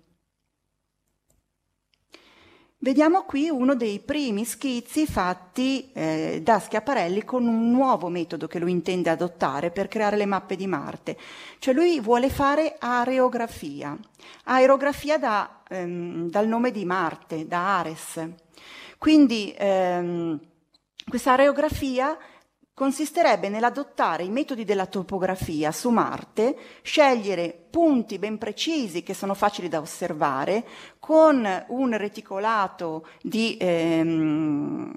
Vediamo qui uno dei primi schizzi fatti eh, da Schiaparelli con un nuovo metodo che lui intende adottare per creare le mappe di Marte. Cioè lui vuole fare aerografia, aerografia da, ehm, dal nome di Marte, da Ares. Quindi ehm, questa aerografia consisterebbe nell'adottare i metodi della topografia su Marte, scegliere punti ben precisi che sono facili da osservare, con un reticolato di, ehm,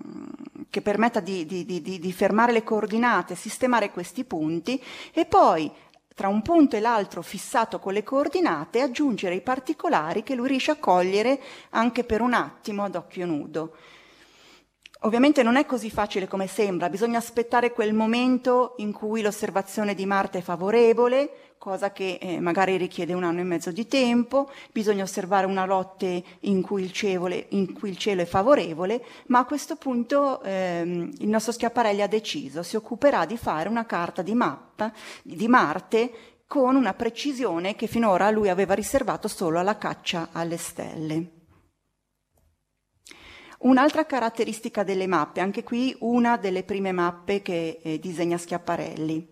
che permetta di, di, di fermare le coordinate, sistemare questi punti e poi tra un punto e l'altro fissato con le coordinate aggiungere i particolari che lui riesce a cogliere anche per un attimo ad occhio nudo. Ovviamente non è così facile come sembra, bisogna aspettare quel momento in cui l'osservazione di Marte è favorevole, cosa che eh, magari richiede un anno e mezzo di tempo, bisogna osservare una notte in cui il, cevole, in cui il cielo è favorevole, ma a questo punto ehm, il nostro Schiaparelli ha deciso, si occuperà di fare una carta di mappa di Marte con una precisione che finora lui aveva riservato solo alla caccia alle stelle. Un'altra caratteristica delle mappe, anche qui una delle prime mappe che eh, disegna Schiaparelli,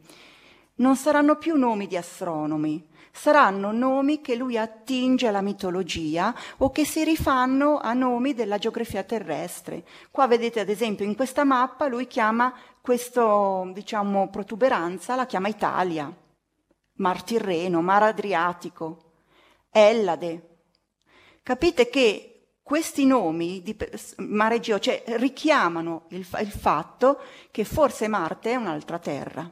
non saranno più nomi di astronomi, saranno nomi che lui attinge alla mitologia o che si rifanno a nomi della geografia terrestre. Qua vedete ad esempio in questa mappa lui chiama questa diciamo, protuberanza, la chiama Italia, Mar Tirreno, Mar Adriatico, Ellade. Capite che questi nomi di Mare Egeo cioè, richiamano il, il fatto che forse Marte è un'altra terra.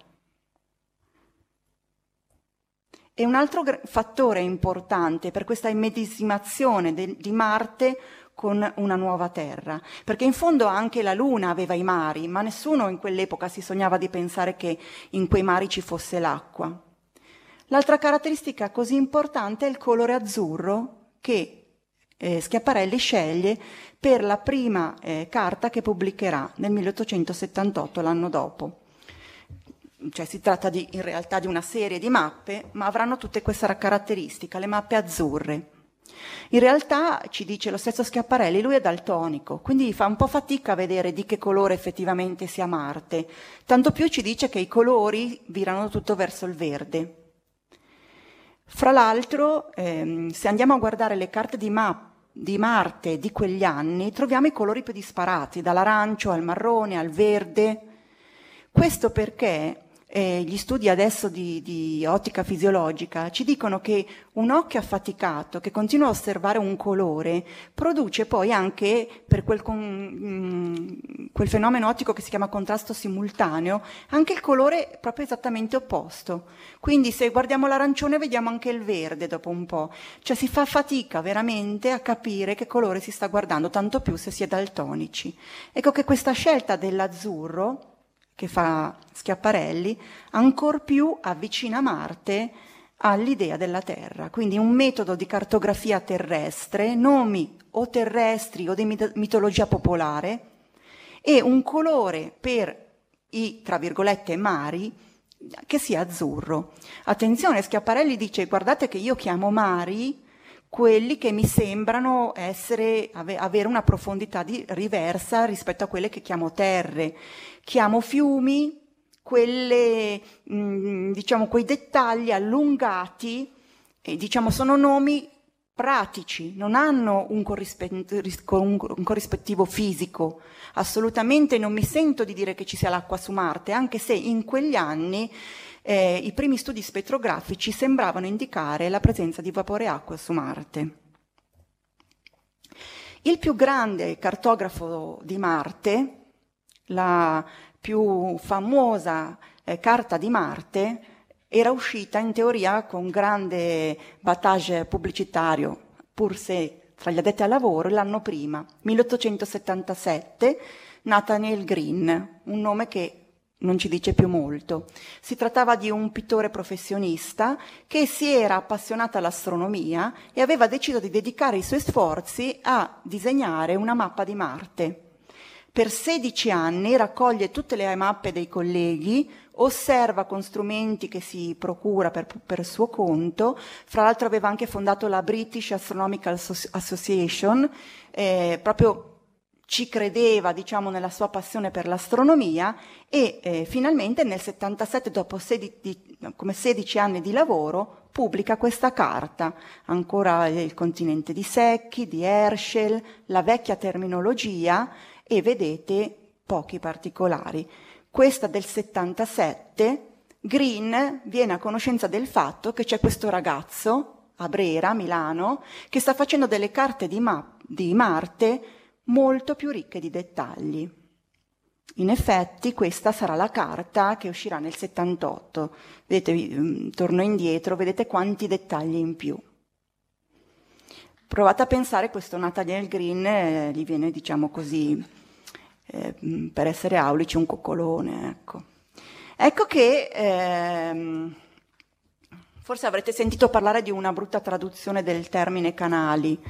E un altro fattore importante per questa immedesimazione de- di Marte con una nuova terra, perché in fondo anche la Luna aveva i mari, ma nessuno in quell'epoca si sognava di pensare che in quei mari ci fosse l'acqua. L'altra caratteristica così importante è il colore azzurro che eh, Schiaparelli sceglie per la prima eh, carta che pubblicherà nel 1878, l'anno dopo. Cioè si tratta di, in realtà di una serie di mappe, ma avranno tutte questa caratteristica, le mappe azzurre. In realtà, ci dice lo stesso Schiaparelli, lui è daltonico, quindi fa un po' fatica a vedere di che colore effettivamente sia Marte. Tanto più ci dice che i colori virano tutto verso il verde. Fra l'altro, ehm, se andiamo a guardare le carte di, ma- di Marte di quegli anni, troviamo i colori più disparati, dall'arancio al marrone al verde. Questo perché eh, gli studi adesso di, di, ottica fisiologica ci dicono che un occhio affaticato che continua a osservare un colore produce poi anche per quel, con, mh, mm, quel fenomeno ottico che si chiama contrasto simultaneo anche il colore proprio esattamente opposto. Quindi se guardiamo l'arancione vediamo anche il verde dopo un po', cioè si fa fatica veramente a capire che colore si sta guardando, tanto più se si è daltonici. Ecco che questa scelta dell'azzurro che fa Schiaparelli, ancor più avvicina Marte all'idea della Terra. Quindi un metodo di cartografia terrestre, nomi o terrestri o di mitologia popolare e un colore per i, tra virgolette, mari che sia azzurro. Attenzione, Schiaparelli dice guardate che io chiamo mari quelli che mi sembrano essere, avere una profondità di, riversa rispetto a quelle che chiamo terre. Chiamo fiumi, quelle, mh, mm, diciamo, quei dettagli allungati, e, diciamo, sono nomi pratici, non hanno un corrispettivo fisico. Assolutamente non mi sento di dire che ci sia l'acqua su Marte, anche se in quegli anni eh, i primi studi spettrografici sembravano indicare la presenza di vapore acqua su Marte. Il più grande cartografo di Marte, la più famosa eh, carta di Marte, era uscita in teoria con grande battage pubblicitario, pur se tra gli addetti al lavoro, l'anno prima, 1877, Nathaniel Green, un nome che non ci dice più molto. Si trattava di un pittore professionista che si era appassionato all'astronomia e aveva deciso di dedicare i suoi sforzi a disegnare una mappa di Marte. Per 16 anni raccoglie tutte le mappe dei colleghi, osserva con strumenti che si procura per, per suo conto, fra l'altro aveva anche fondato la British Astronomical Association, eh, proprio ci credeva, diciamo, nella sua passione per l'astronomia e eh, finalmente nel 77, dopo 16, come 16 anni di lavoro, pubblica questa carta, ancora il continente di Secchi, di Herschel, la vecchia terminologia e vedete pochi particolari. Questa del 77, Green viene a conoscenza del fatto che c'è questo ragazzo a Brera, Milano, che sta facendo delle carte di, ma- di Marte molto più ricche di dettagli. In effetti questa sarà la carta che uscirà nel 78. Vedete, mm, torno indietro, vedete quanti dettagli in più. Provate a pensare questo Nathaniel Green, eh, gli viene diciamo così, eh, mm, per essere aulici, un coccolone. Ecco, ecco che ehm, forse avrete sentito parlare di una brutta traduzione del termine canali.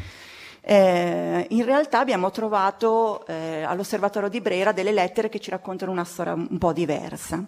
Eh, in realtà abbiamo trovato eh, all'osservatorio di Brera delle lettere che ci raccontano una storia un po' diversa.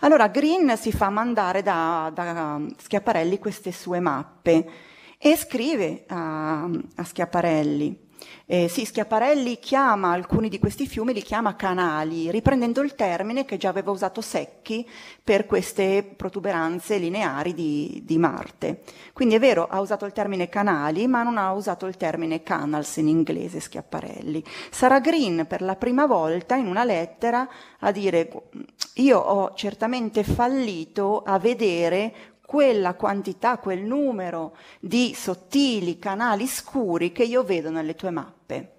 Allora, Green si fa mandare da, da Schiaparelli queste sue mappe e scrive a, a Schiaparelli eh, sì, Schiaparelli chiama alcuni di questi fiumi, li chiama canali, riprendendo il termine che già aveva usato Secchi per queste protuberanze lineari di, di Marte. Quindi è vero, ha usato il termine canali, ma non ha usato il termine canals in inglese Schiaparelli. Sarà Green per la prima volta in una lettera a dire io ho certamente fallito a vedere quella quantità, quel numero di sottili canali scuri che io vedo nelle tue mappe.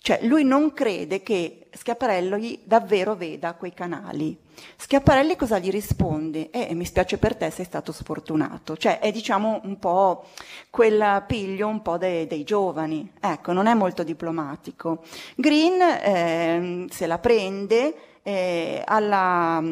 Cioè, lui non crede che Schiaparelli davvero veda quei canali. Schiaparelli cosa gli risponde? Eh, mi spiace per te, sei stato sfortunato. Cioè, è diciamo un po' quel piglio un po' dei, dei giovani. Ecco, non è molto diplomatico. Green eh, se la prende, eh, alla,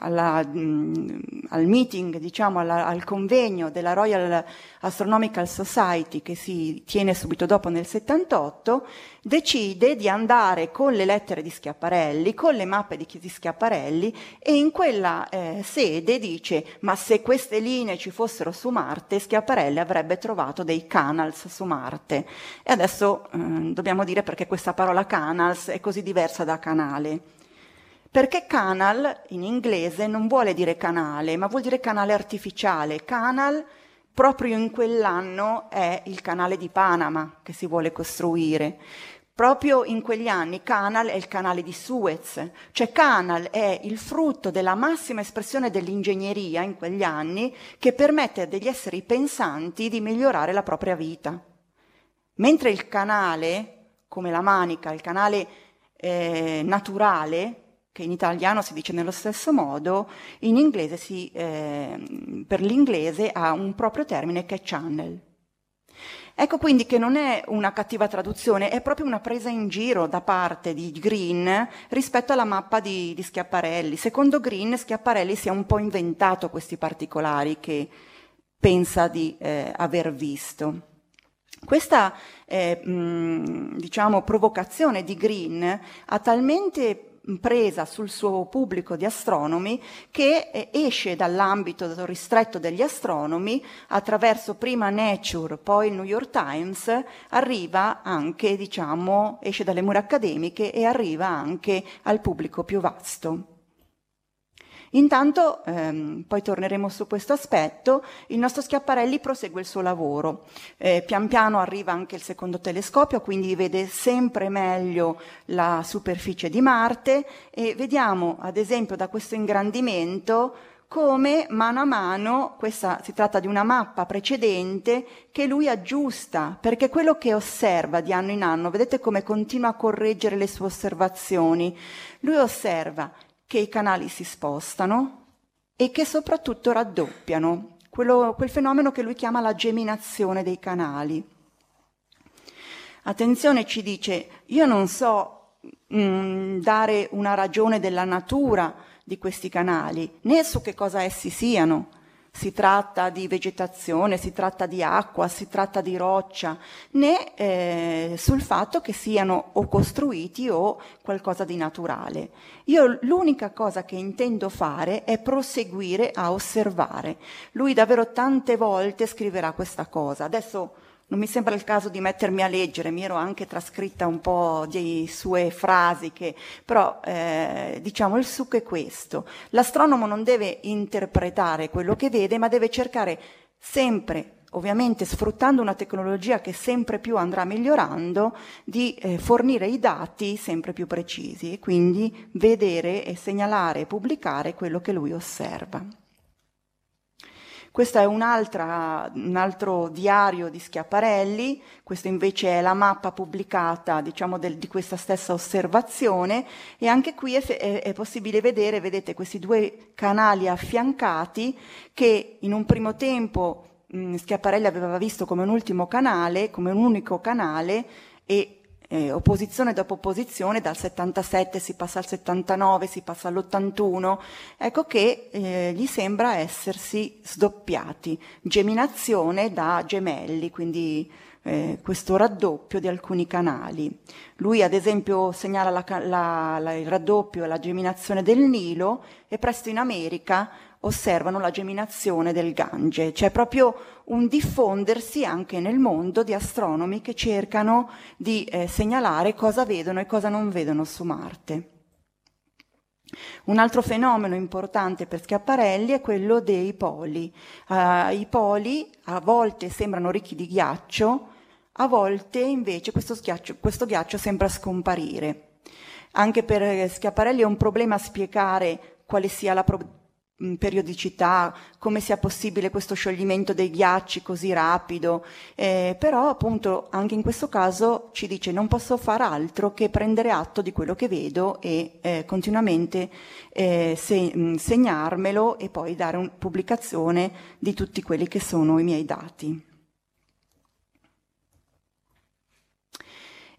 alla, al meeting, diciamo, alla, al convegno della Royal Astronomical Society che si tiene subito dopo nel 78, decide di andare con le lettere di Schiaparelli, con le mappe di, di Schiaparelli e in quella eh, sede dice ma se queste linee ci fossero su Marte, Schiaparelli avrebbe trovato dei canals su Marte. E adesso eh, dobbiamo dire perché questa parola canals è così diversa da canale perché canal in inglese non vuole dire canale, ma vuol dire canale artificiale. Canal proprio in quell'anno è il canale di Panama che si vuole costruire. Proprio in quegli anni Canal è il canale di Suez, cioè Canal è il frutto della massima espressione dell'ingegneria in quegli anni che permette a degli esseri pensanti di migliorare la propria vita. Mentre il canale, come la manica, il canale eh, naturale, che in italiano si dice nello stesso modo, in inglese si, eh, per l'inglese ha un proprio termine che è channel. Ecco quindi che non è una cattiva traduzione, è proprio una presa in giro da parte di Green rispetto alla mappa di, di Schiaparelli. Secondo Green, Schiaparelli si è un po' inventato questi particolari che pensa di eh, aver visto. Questa eh, mh, diciamo, provocazione di Green ha talmente presa sul suo pubblico di astronomi che eh, esce dall'ambito ristretto degli astronomi attraverso prima Nature, poi il New York Times, arriva anche, diciamo, esce dalle mura accademiche e arriva anche al pubblico più vasto. Intanto, ehm, poi torneremo su questo aspetto, il nostro Schiaparelli prosegue il suo lavoro. Eh, pian piano arriva anche il secondo telescopio, quindi vede sempre meglio la superficie di Marte e vediamo, ad esempio, da questo ingrandimento come mano a mano, questa si tratta di una mappa precedente che lui aggiusta, perché quello che osserva di anno in anno, vedete come continua a correggere le sue osservazioni, lui osserva che i canali si spostano e che soprattutto raddoppiano, quello, quel fenomeno che lui chiama la geminazione dei canali. Attenzione, ci dice, io non so mh, mm, dare una ragione della natura di questi canali, né su che cosa essi siano, si tratta di vegetazione, si tratta di acqua, si tratta di roccia, né eh, sul fatto che siano o costruiti o qualcosa di naturale. Io l'unica cosa che intendo fare è proseguire a osservare. Lui davvero tante volte scriverà questa cosa. Adesso non mi sembra il caso di mettermi a leggere, mi ero anche trascritta un po' di sue frasi, che, però eh, diciamo il succo è questo. L'astronomo non deve interpretare quello che vede, ma deve cercare sempre, ovviamente sfruttando una tecnologia che sempre più andrà migliorando, di eh, fornire i dati sempre più precisi e quindi vedere e segnalare e pubblicare quello che lui osserva. Questo è un'altra, un altro diario di Schiaparelli, questo invece è la mappa pubblicata diciamo, del, di questa stessa osservazione e anche qui è, è, è possibile vedere, vedete, questi due canali affiancati che in un primo tempo Schiaparelli aveva visto come un ultimo canale, come un unico canale e eh, opposizione dopo opposizione, dal 77 si passa al 79, si passa all'81, ecco che eh, gli sembra essersi sdoppiati, geminazione da gemelli, quindi eh, questo raddoppio di alcuni canali. Lui ad esempio segnala la, la, la, il raddoppio e la geminazione del Nilo e presto in America osservano la geminazione del Gange. C'è proprio un diffondersi anche nel mondo di astronomi che cercano di eh, segnalare cosa vedono e cosa non vedono su Marte. Un altro fenomeno importante per Schiaparelli è quello dei poli. Uh, I poli a volte sembrano ricchi di ghiaccio, a volte invece questo, questo ghiaccio sembra scomparire. Anche per Schiaparelli è un problema spiegare quale sia la probabilità periodicità, come sia possibile questo scioglimento dei ghiacci così rapido, eh, però appunto anche in questo caso ci dice non posso far altro che prendere atto di quello che vedo e eh, continuamente eh, se, segnarmelo e poi dare una pubblicazione di tutti quelli che sono i miei dati.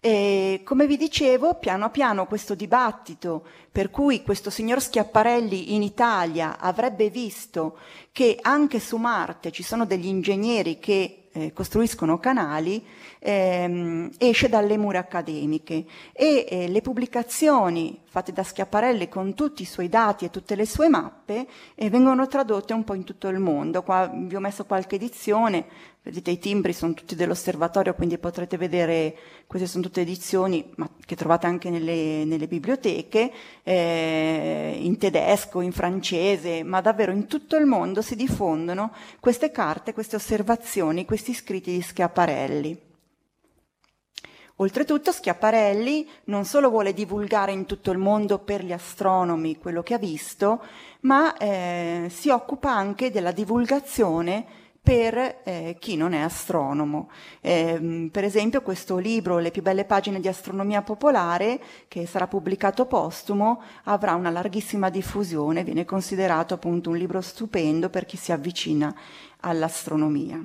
E come vi dicevo, piano piano questo dibattito per cui questo signor Schiaparelli in Italia avrebbe visto che anche su Marte ci sono degli ingegneri che eh, costruiscono canali, ehm, esce dalle mura accademiche e eh, le pubblicazioni fatte da Schiaparelli con tutti i suoi dati e tutte le sue mappe eh, vengono tradotte un po' in tutto il mondo. Qua vi ho messo qualche edizione, vedete i timbri sono tutti dell'osservatorio, quindi potrete vedere, queste sono tutte edizioni ma, che trovate anche nelle, nelle biblioteche, eh, in tedesco, in francese, ma davvero in tutto il mondo si diffondono queste carte, queste osservazioni, questi scritti di Schiaparelli. Oltretutto Schiaparelli non solo vuole divulgare in tutto il mondo per gli astronomi quello che ha visto, ma eh, si occupa anche della divulgazione per eh, chi non è astronomo. Eh, per esempio questo libro, Le più belle pagine di astronomia popolare, che sarà pubblicato postumo, avrà una larghissima diffusione, viene considerato appunto un libro stupendo per chi si avvicina all'astronomia.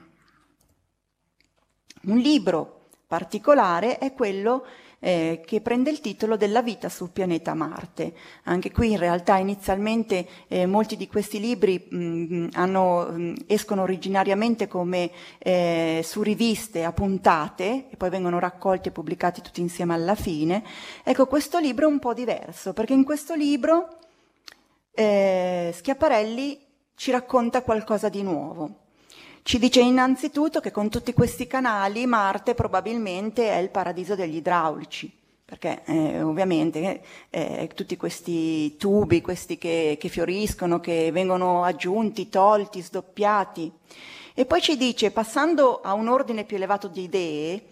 Un libro particolare è quello eh, che prende il titolo della vita sul pianeta Marte. Anche qui in realtà inizialmente eh, molti di questi libri mh, hanno, mh, escono originariamente come eh, su riviste a puntate e poi vengono raccolti e pubblicati tutti insieme alla fine. Ecco, questo libro è un po' diverso perché in questo libro eh, Schiaparelli ci racconta qualcosa di nuovo. Ci dice innanzitutto che con tutti questi canali Marte probabilmente è il paradiso degli idraulici, perché eh, ovviamente eh, tutti questi tubi, questi che, che fioriscono, che vengono aggiunti, tolti, sdoppiati. E poi ci dice, passando a un ordine più elevato di idee,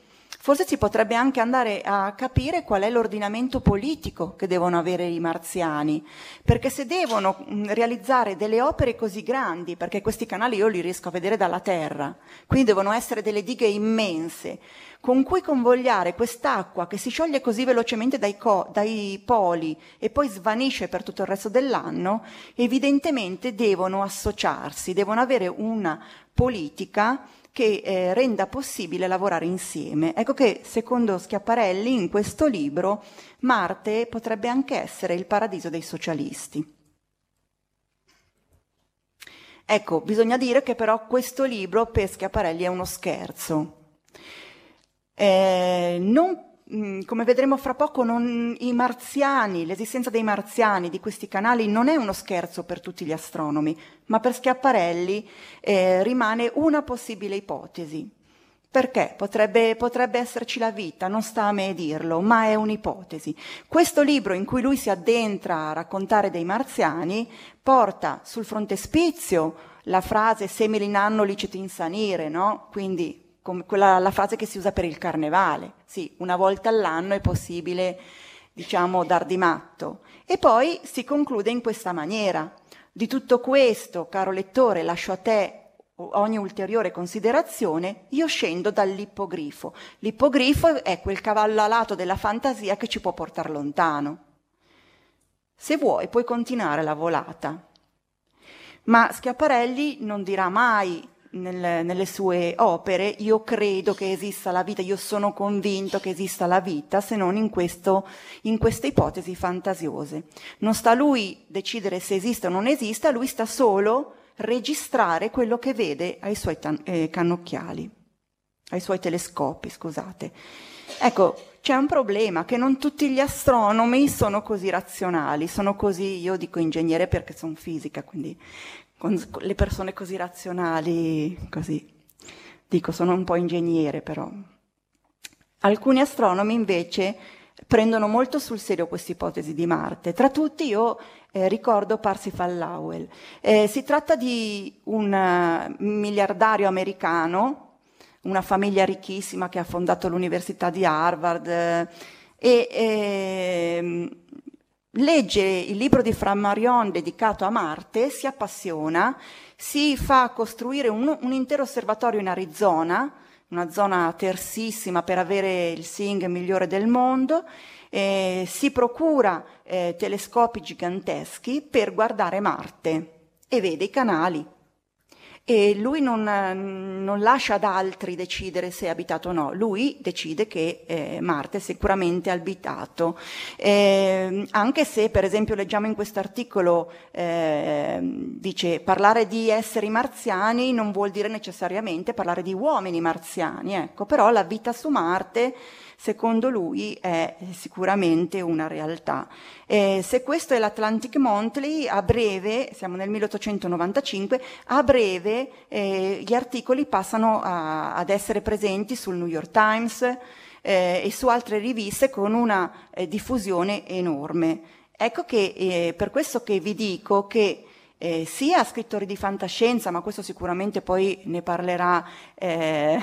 Forse si potrebbe anche andare a capire qual è l'ordinamento politico che devono avere i marziani, perché se devono realizzare delle opere così grandi, perché questi canali io li riesco a vedere dalla Terra, quindi devono essere delle dighe immense, con cui convogliare quest'acqua che si scioglie così velocemente dai, co- dai poli e poi svanisce per tutto il resto dell'anno, evidentemente devono associarsi, devono avere una politica che eh, renda possibile lavorare insieme. Ecco che, secondo Schiaparelli, in questo libro Marte potrebbe anche essere il paradiso dei socialisti. Ecco, bisogna dire che però questo libro per Schiaparelli è uno scherzo. Eh, non Mm, come vedremo fra poco, non, i marziani, l'esistenza dei marziani, di questi canali, non è uno scherzo per tutti gli astronomi, ma per Schiaparelli eh, rimane una possibile ipotesi. Perché? Potrebbe, potrebbe, esserci la vita, non sta a me dirlo, ma è un'ipotesi. Questo libro in cui lui si addentra a raccontare dei marziani porta sul frontespizio la frase in anno licet insanire, no? Quindi quella, la frase che si usa per il carnevale. Sì, una volta all'anno è possibile, diciamo, dar di matto. E poi si conclude in questa maniera. Di tutto questo, caro lettore, lascio a te ogni ulteriore considerazione, io scendo dall'ippogrifo. L'ippogrifo è quel cavallo alato della fantasia che ci può portare lontano. Se vuoi puoi continuare la volata. Ma Schiaparelli non dirà mai nel, nelle sue opere io credo che esista la vita, io sono convinto che esista la vita, se non in, questo, in queste ipotesi fantasiose. Non sta a lui decidere se esiste o non esiste, a lui sta solo registrare quello che vede ai suoi tan- eh, cannocchiali, ai suoi telescopi, scusate. Ecco, c'è un problema che non tutti gli astronomi sono così razionali, sono così, io dico ingegnere perché sono fisica, quindi con le persone così razionali, così, dico sono un po' ingegnere però. Alcuni astronomi invece prendono molto sul serio questa ipotesi di Marte. Tra tutti io eh, ricordo Parsifal Lowell. Eh, si tratta di un uh, miliardario americano, una famiglia ricchissima che ha fondato l'Università di Harvard eh, e eh, legge il libro di Flammarion dedicato a Marte, si appassiona, si fa costruire un, un intero osservatorio in Arizona, una zona tersissima per avere il SING migliore del mondo, eh, si procura eh, telescopi giganteschi per guardare Marte e vede i canali e lui non, non, lascia ad altri decidere se è abitato o no, lui decide che eh, Marte è sicuramente abitato, eh, anche se per esempio leggiamo in questo articolo, eh, dice parlare di esseri marziani non vuol dire necessariamente parlare di uomini marziani, ecco, però la vita su Marte secondo lui è sicuramente una realtà. Eh, se questo è l'Atlantic Monthly, a breve, siamo nel 1895, a breve eh, gli articoli passano a, ad essere presenti sul New York Times eh, e su altre riviste con una eh, diffusione enorme. Ecco che eh, per questo che vi dico che eh, sia scrittori di fantascienza, ma questo sicuramente poi ne parlerà eh,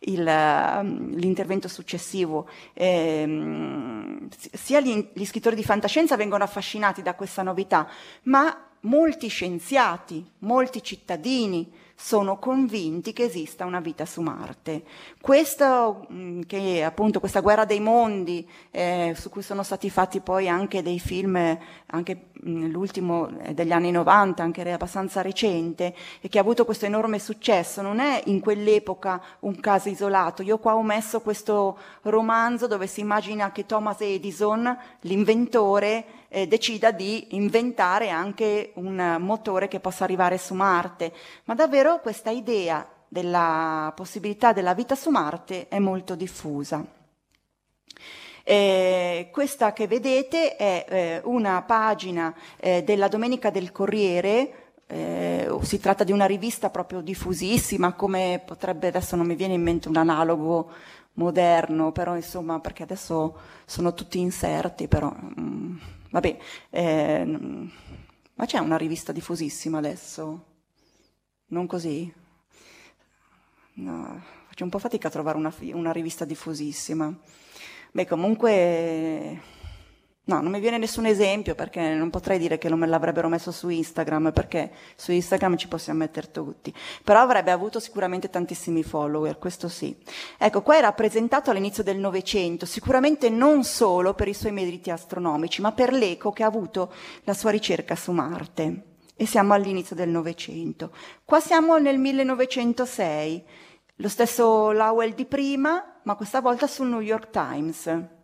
il, l'intervento successivo, eh, sia gli, gli scrittori di fantascienza vengono affascinati da questa novità, ma molti scienziati, molti cittadini, sono convinti che esista una vita su Marte. Questo, mm, che appunto questa guerra dei mondi, eh, su cui sono stati fatti poi anche dei film, anche mm, l'ultimo degli anni 90, anche abbastanza recente, e che ha avuto questo enorme successo, non è in quell'epoca un caso isolato. Io qua ho messo questo romanzo dove si immagina che Thomas Edison, l'inventore, eh, decida di inventare anche un motore che possa arrivare su Marte, ma davvero questa idea della possibilità della vita su Marte è molto diffusa. Eh, questa che vedete è eh, una pagina eh, della Domenica del Corriere, eh, si tratta di una rivista proprio diffusissima, come potrebbe, adesso non mi viene in mente un analogo moderno, però insomma, perché adesso sono tutti inserti, però... Mm, Vabbè, eh, ma c'è una rivista diffusissima adesso? Non così? No, faccio un po' fatica a trovare una, una rivista diffusissima. Beh, comunque No, non mi viene nessun esempio perché non potrei dire che non me l'avrebbero messo su Instagram perché su Instagram ci possiamo mettere tutti. Però avrebbe avuto sicuramente tantissimi follower, questo sì. Ecco, qua è rappresentato all'inizio del Novecento, sicuramente non solo per i suoi meriti astronomici, ma per l'eco che ha avuto la sua ricerca su Marte. E siamo all'inizio del Novecento. Qua siamo nel 1906, lo stesso Lowell di prima, ma questa volta sul New York Times.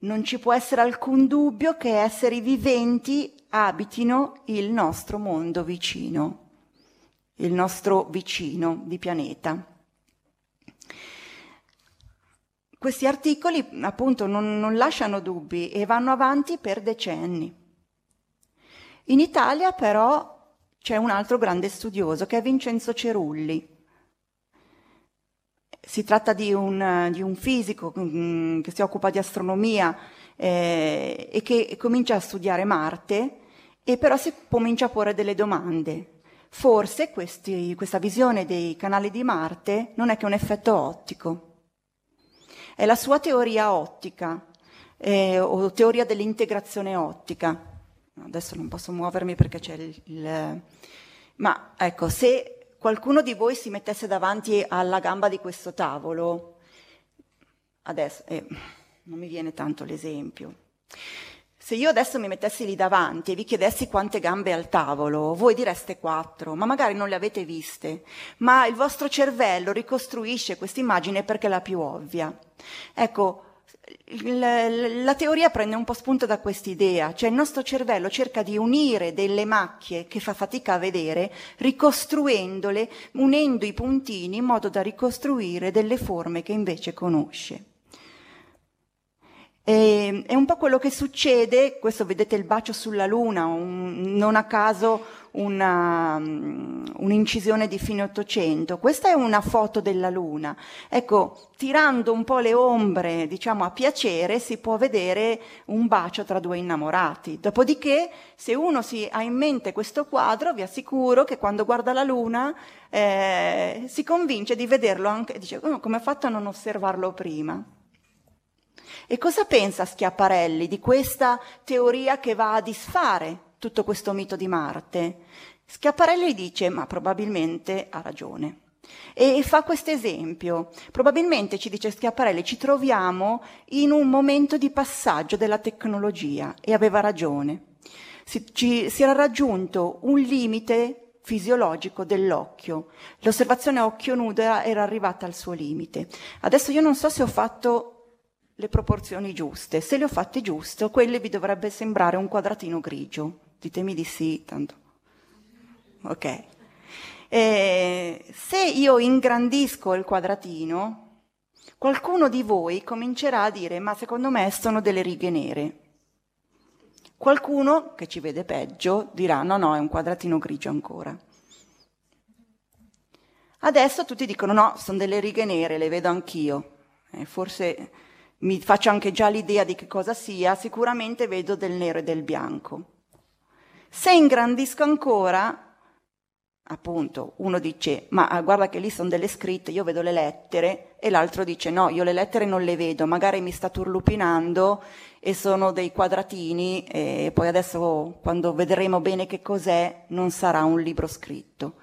non ci può essere alcun dubbio che esseri viventi abitino il nostro mondo vicino, il nostro vicino di pianeta. Questi articoli appunto non, non lasciano dubbi e vanno avanti per decenni. In Italia però c'è un altro grande studioso che è Vincenzo Cerulli, si tratta di un, di un fisico um, che si occupa di astronomia eh, e che comincia a studiare Marte e però si comincia a porre delle domande. Forse questi, questa visione dei canali di Marte non è che un effetto ottico. È la sua teoria ottica eh, o teoria dell'integrazione ottica adesso non posso muovermi perché c'è il, il... Ma ecco, se qualcuno di voi si mettesse davanti alla gamba di questo tavolo, adesso eh, non mi viene tanto l'esempio. Se io adesso mi mettessi lì davanti e vi chiedessi quante gambe ha il tavolo, voi direste quattro, ma magari non le avete viste, ma il vostro cervello ricostruisce questa immagine perché è la più ovvia. Ecco, la teoria prende un po' spunto da quest'idea, cioè il nostro cervello cerca di unire delle macchie che fa fatica a vedere, ricostruendole, unendo i puntini in modo da ricostruire delle forme che invece conosce. E, è un po' quello che succede, questo vedete il bacio sulla luna, un, non a caso una, un'incisione di fine Ottocento. Questa è una foto della luna. Ecco, tirando un po' le ombre, diciamo a piacere, si può vedere un bacio tra due innamorati. Dopodiché, se uno si ha in mente questo quadro, vi assicuro che quando guarda la luna eh, si convince di vederlo anche, dice, oh, come ha fatto a non osservarlo prima? E cosa pensa Schiaparelli di questa teoria che va a disfare tutto questo mito di Marte? Schiaparelli dice, ma probabilmente ha ragione. E fa questo esempio. Probabilmente, ci dice Schiaparelli, ci troviamo in un momento di passaggio della tecnologia e aveva ragione. Si, ci, si era raggiunto un limite fisiologico dell'occhio. L'osservazione a occhio nudo era, era arrivata al suo limite. Adesso io non so se ho fatto le proporzioni giuste. Se le ho fatte giuste, quelle vi dovrebbe sembrare un quadratino grigio. Ditemi di sì, tanto. Ok. E se io ingrandisco il quadratino, qualcuno di voi comincerà a dire ma secondo me sono delle righe nere. Qualcuno che ci vede peggio dirà no no è un quadratino grigio ancora. Adesso tutti dicono no, sono delle righe nere, le vedo anch'io. Eh, forse mi faccio anche già l'idea di che cosa sia, sicuramente vedo del nero e del bianco. Se ingrandisco ancora, appunto, uno dice, ma ah, guarda che lì sono delle scritte, io vedo le lettere, e l'altro dice, no, io le lettere non le vedo, magari mi sta turlupinando e sono dei quadratini, e poi adesso, quando vedremo bene che cos'è, non sarà un libro scritto.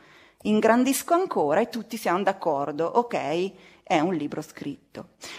Ingrandisco ancora e tutti siamo d'accordo, ok, è un libro scritto.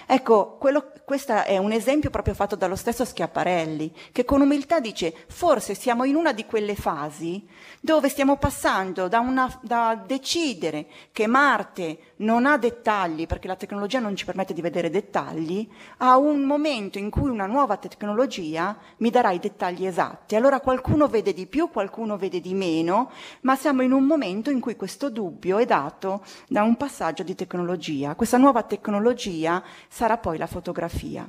Ecco, quello, questo è un esempio proprio fatto dallo stesso Schiaparelli, che con umiltà dice, forse siamo in una di quelle fasi dove stiamo passando da, una, da decidere che Marte non ha dettagli, perché la tecnologia non ci permette di vedere dettagli, a un momento in cui una nuova tecnologia mi darà i dettagli esatti. Allora qualcuno vede di più, qualcuno vede di meno, ma siamo in un momento in cui questo dubbio è dato da un passaggio di tecnologia. Questa nuova tecnologia sarà poi la fotografia.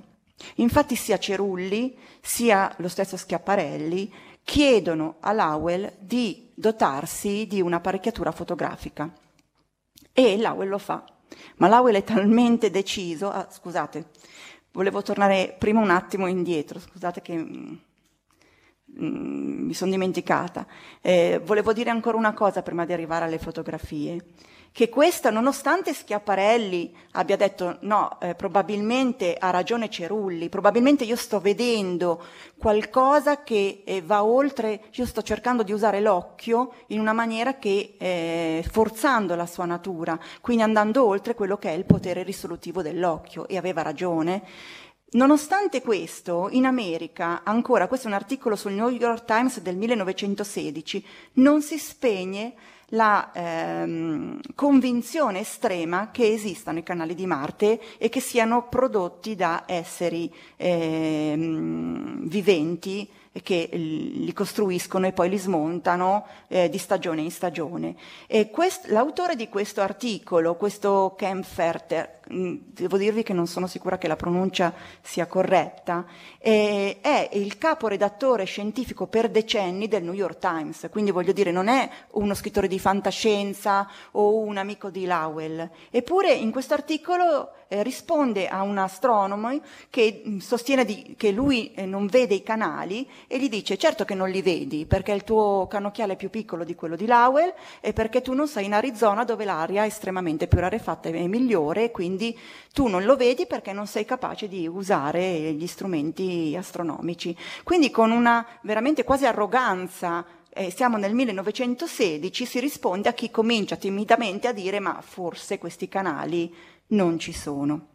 Infatti sia Cerulli sia lo stesso Schiaparelli chiedono a Lowell di dotarsi di un'apparecchiatura fotografica e Lowell lo fa. Ma Lowell è talmente deciso, ah, scusate, volevo tornare prima un attimo indietro, scusate che mm, mm mi sono dimenticata. Eh, volevo dire ancora una cosa prima di arrivare alle fotografie che questa, nonostante Schiaparelli abbia detto no, eh, probabilmente ha ragione Cerulli, probabilmente io sto vedendo qualcosa che eh, va oltre, io sto cercando di usare l'occhio in una maniera che, eh, forzando la sua natura, quindi andando oltre quello che è il potere risolutivo dell'occhio, e aveva ragione. Nonostante questo, in America, ancora, questo è un articolo sul New York Times del 1916, non si spegne la ehm, convinzione estrema che esistano i canali di Marte e che siano prodotti da esseri ehm, viventi che li costruiscono e poi li smontano eh, di stagione in stagione. E quest- l'autore di questo articolo, questo Kempferter, devo dirvi che non sono sicura che la pronuncia sia corretta, eh, è il caporedattore scientifico per decenni del New York Times, quindi voglio dire non è uno scrittore di fantascienza o un amico di Lowell. Eppure in questo articolo eh, risponde a un astronomo che mm, sostiene di, che lui eh, non vede i canali e gli dice certo che non li vedi perché il tuo cannocchiale è più piccolo di quello di Lowell e perché tu non sei in Arizona dove l'aria è estremamente più rarefatta e migliore quindi quindi tu non lo vedi perché non sei capace di usare gli strumenti astronomici. Quindi con una veramente quasi arroganza eh, siamo nel 1916, si risponde a chi comincia timidamente a dire ma forse questi canali non ci sono.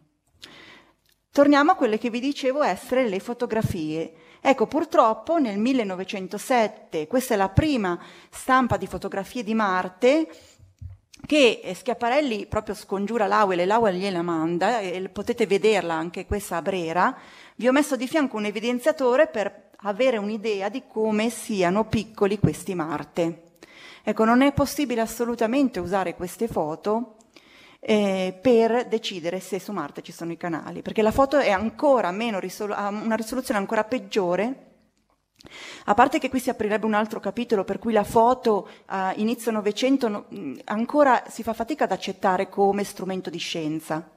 Torniamo a quelle che vi dicevo essere le fotografie. Ecco, purtroppo nel 1907, questa è la prima stampa di fotografie di Marte, che eh, Schiaparelli proprio scongiura l'Auel e l'Auel gliela manda, e potete vederla anche questa a Brera. Vi ho messo di fianco un evidenziatore per avere un'idea di come siano piccoli questi Marte. Ecco, non è possibile assolutamente usare queste foto eh, per decidere se su Marte ci sono i canali, perché la foto è ancora meno risolu- ha una risoluzione ancora peggiore. A parte che qui si aprirebbe un altro capitolo per cui la foto a inizio Novecento no, ancora si fa fatica ad accettare come strumento di scienza,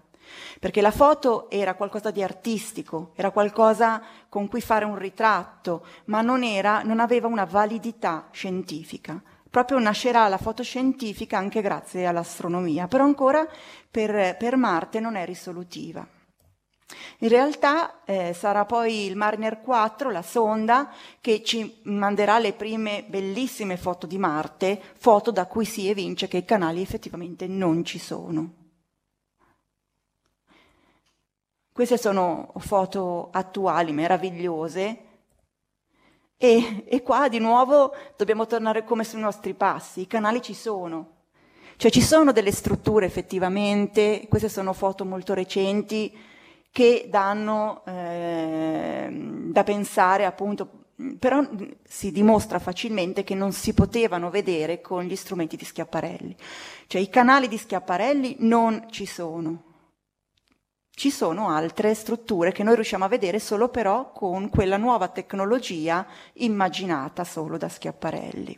perché la foto era qualcosa di artistico, era qualcosa con cui fare un ritratto, ma non, era, non aveva una validità scientifica proprio nascerà la fotoscientifica anche grazie all'astronomia, però ancora per, per Marte non è risolutiva. In realtà eh, sarà poi il Mariner 4, la sonda, che ci manderà le prime bellissime foto di Marte, foto da cui si evince che i canali effettivamente non ci sono. Queste sono foto attuali, meravigliose, e, e qua di nuovo dobbiamo tornare come sui nostri passi, i canali ci sono, cioè ci sono delle strutture effettivamente, queste sono foto molto recenti che danno eh, da pensare appunto, però si dimostra facilmente che non si potevano vedere con gli strumenti di Schiaparelli. Cioè i canali di Schiaparelli non ci sono. Ci sono altre strutture che noi riusciamo a vedere solo però con quella nuova tecnologia immaginata solo da Schiaparelli.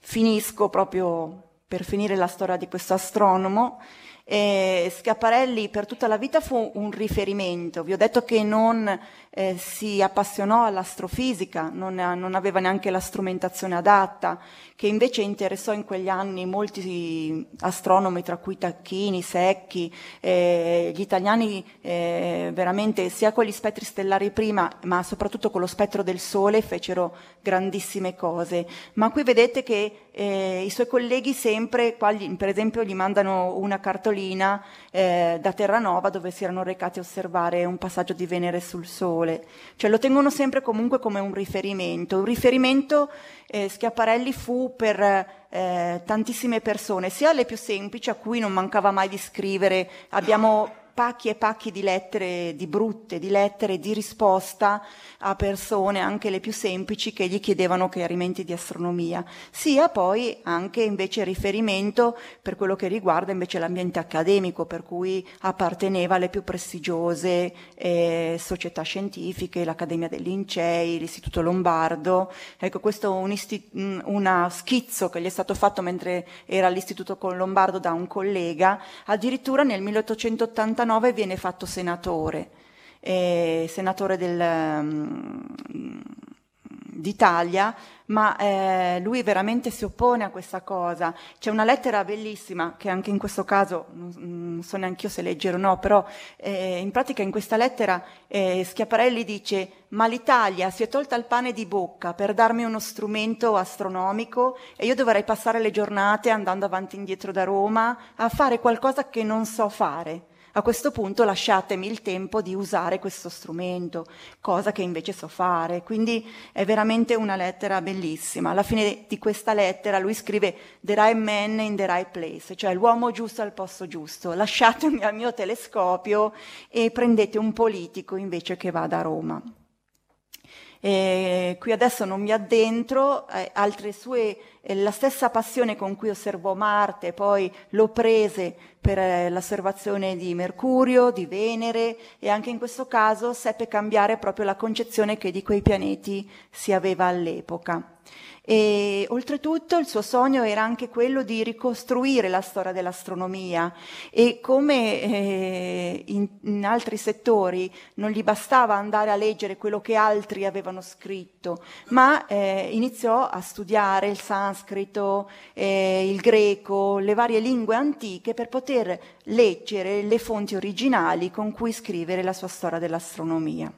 Finisco proprio per finire la storia di questo astronomo eh, Schiaparelli per tutta la vita fu un riferimento. Vi ho detto che non eh, si appassionò all'astrofisica, non, non, aveva neanche la strumentazione adatta, che invece interessò in quegli anni molti astronomi, tra cui Tacchini, Secchi, eh, gli italiani eh, veramente sia con gli spettri stellari prima, ma soprattutto con lo spettro del Sole fecero grandissime cose. Ma qui vedete che eh, i suoi colleghi sempre, qua per esempio, gli mandano una cartolina eh, da Terranova dove si erano recati a osservare un passaggio di Venere sul Sole. Cioè lo tengono sempre comunque come un riferimento. Un riferimento eh, Schiaparelli fu per eh, tantissime persone, sia le più semplici a cui non mancava mai di scrivere. Abbiamo pacchi e pacchi di lettere, di brutte, di lettere di risposta a persone, anche le più semplici, che gli chiedevano chiarimenti di astronomia, sia poi anche invece riferimento per quello che riguarda invece l'ambiente accademico, per cui apparteneva alle più prestigiose eh, società scientifiche, l'Accademia dei Lincei, l'Istituto Lombardo. Ecco, questo è un isti- una schizzo che gli è stato fatto mentre era all'Istituto Lombardo da un collega, addirittura nel 1889 1989 viene fatto senatore, eh, senatore del, um, d'Italia, ma eh, lui veramente si oppone a questa cosa. C'è una lettera bellissima, che anche in questo caso non, non so neanche io se leggere o no, però eh, in pratica in questa lettera eh, Schiaparelli dice ma l'Italia si è tolta il pane di bocca per darmi uno strumento astronomico e io dovrei passare le giornate andando avanti e indietro da Roma a fare qualcosa che non so fare. A questo punto lasciatemi il tempo di usare questo strumento, cosa che invece so fare. Quindi è veramente una lettera bellissima. Alla fine di questa lettera lui scrive The right man in the right place, cioè l'uomo giusto al posto giusto. Lasciatemi al mio telescopio e prendete un politico invece che vada a Roma. E qui adesso non mi addentro, eh, altre sue, la stessa passione con cui osservò Marte, poi lo prese per eh, l'osservazione di Mercurio, di Venere e anche in questo caso seppe cambiare proprio la concezione che di quei pianeti si aveva all'epoca. E oltretutto il suo sogno era anche quello di ricostruire la storia dell'astronomia e come eh, in, in, altri settori non gli bastava andare a leggere quello che altri avevano scritto, ma eh, iniziò a studiare il Sanskrit sanscrito, eh, il greco, le varie lingue antiche per poter leggere le fonti originali con cui scrivere la sua storia dell'astronomia.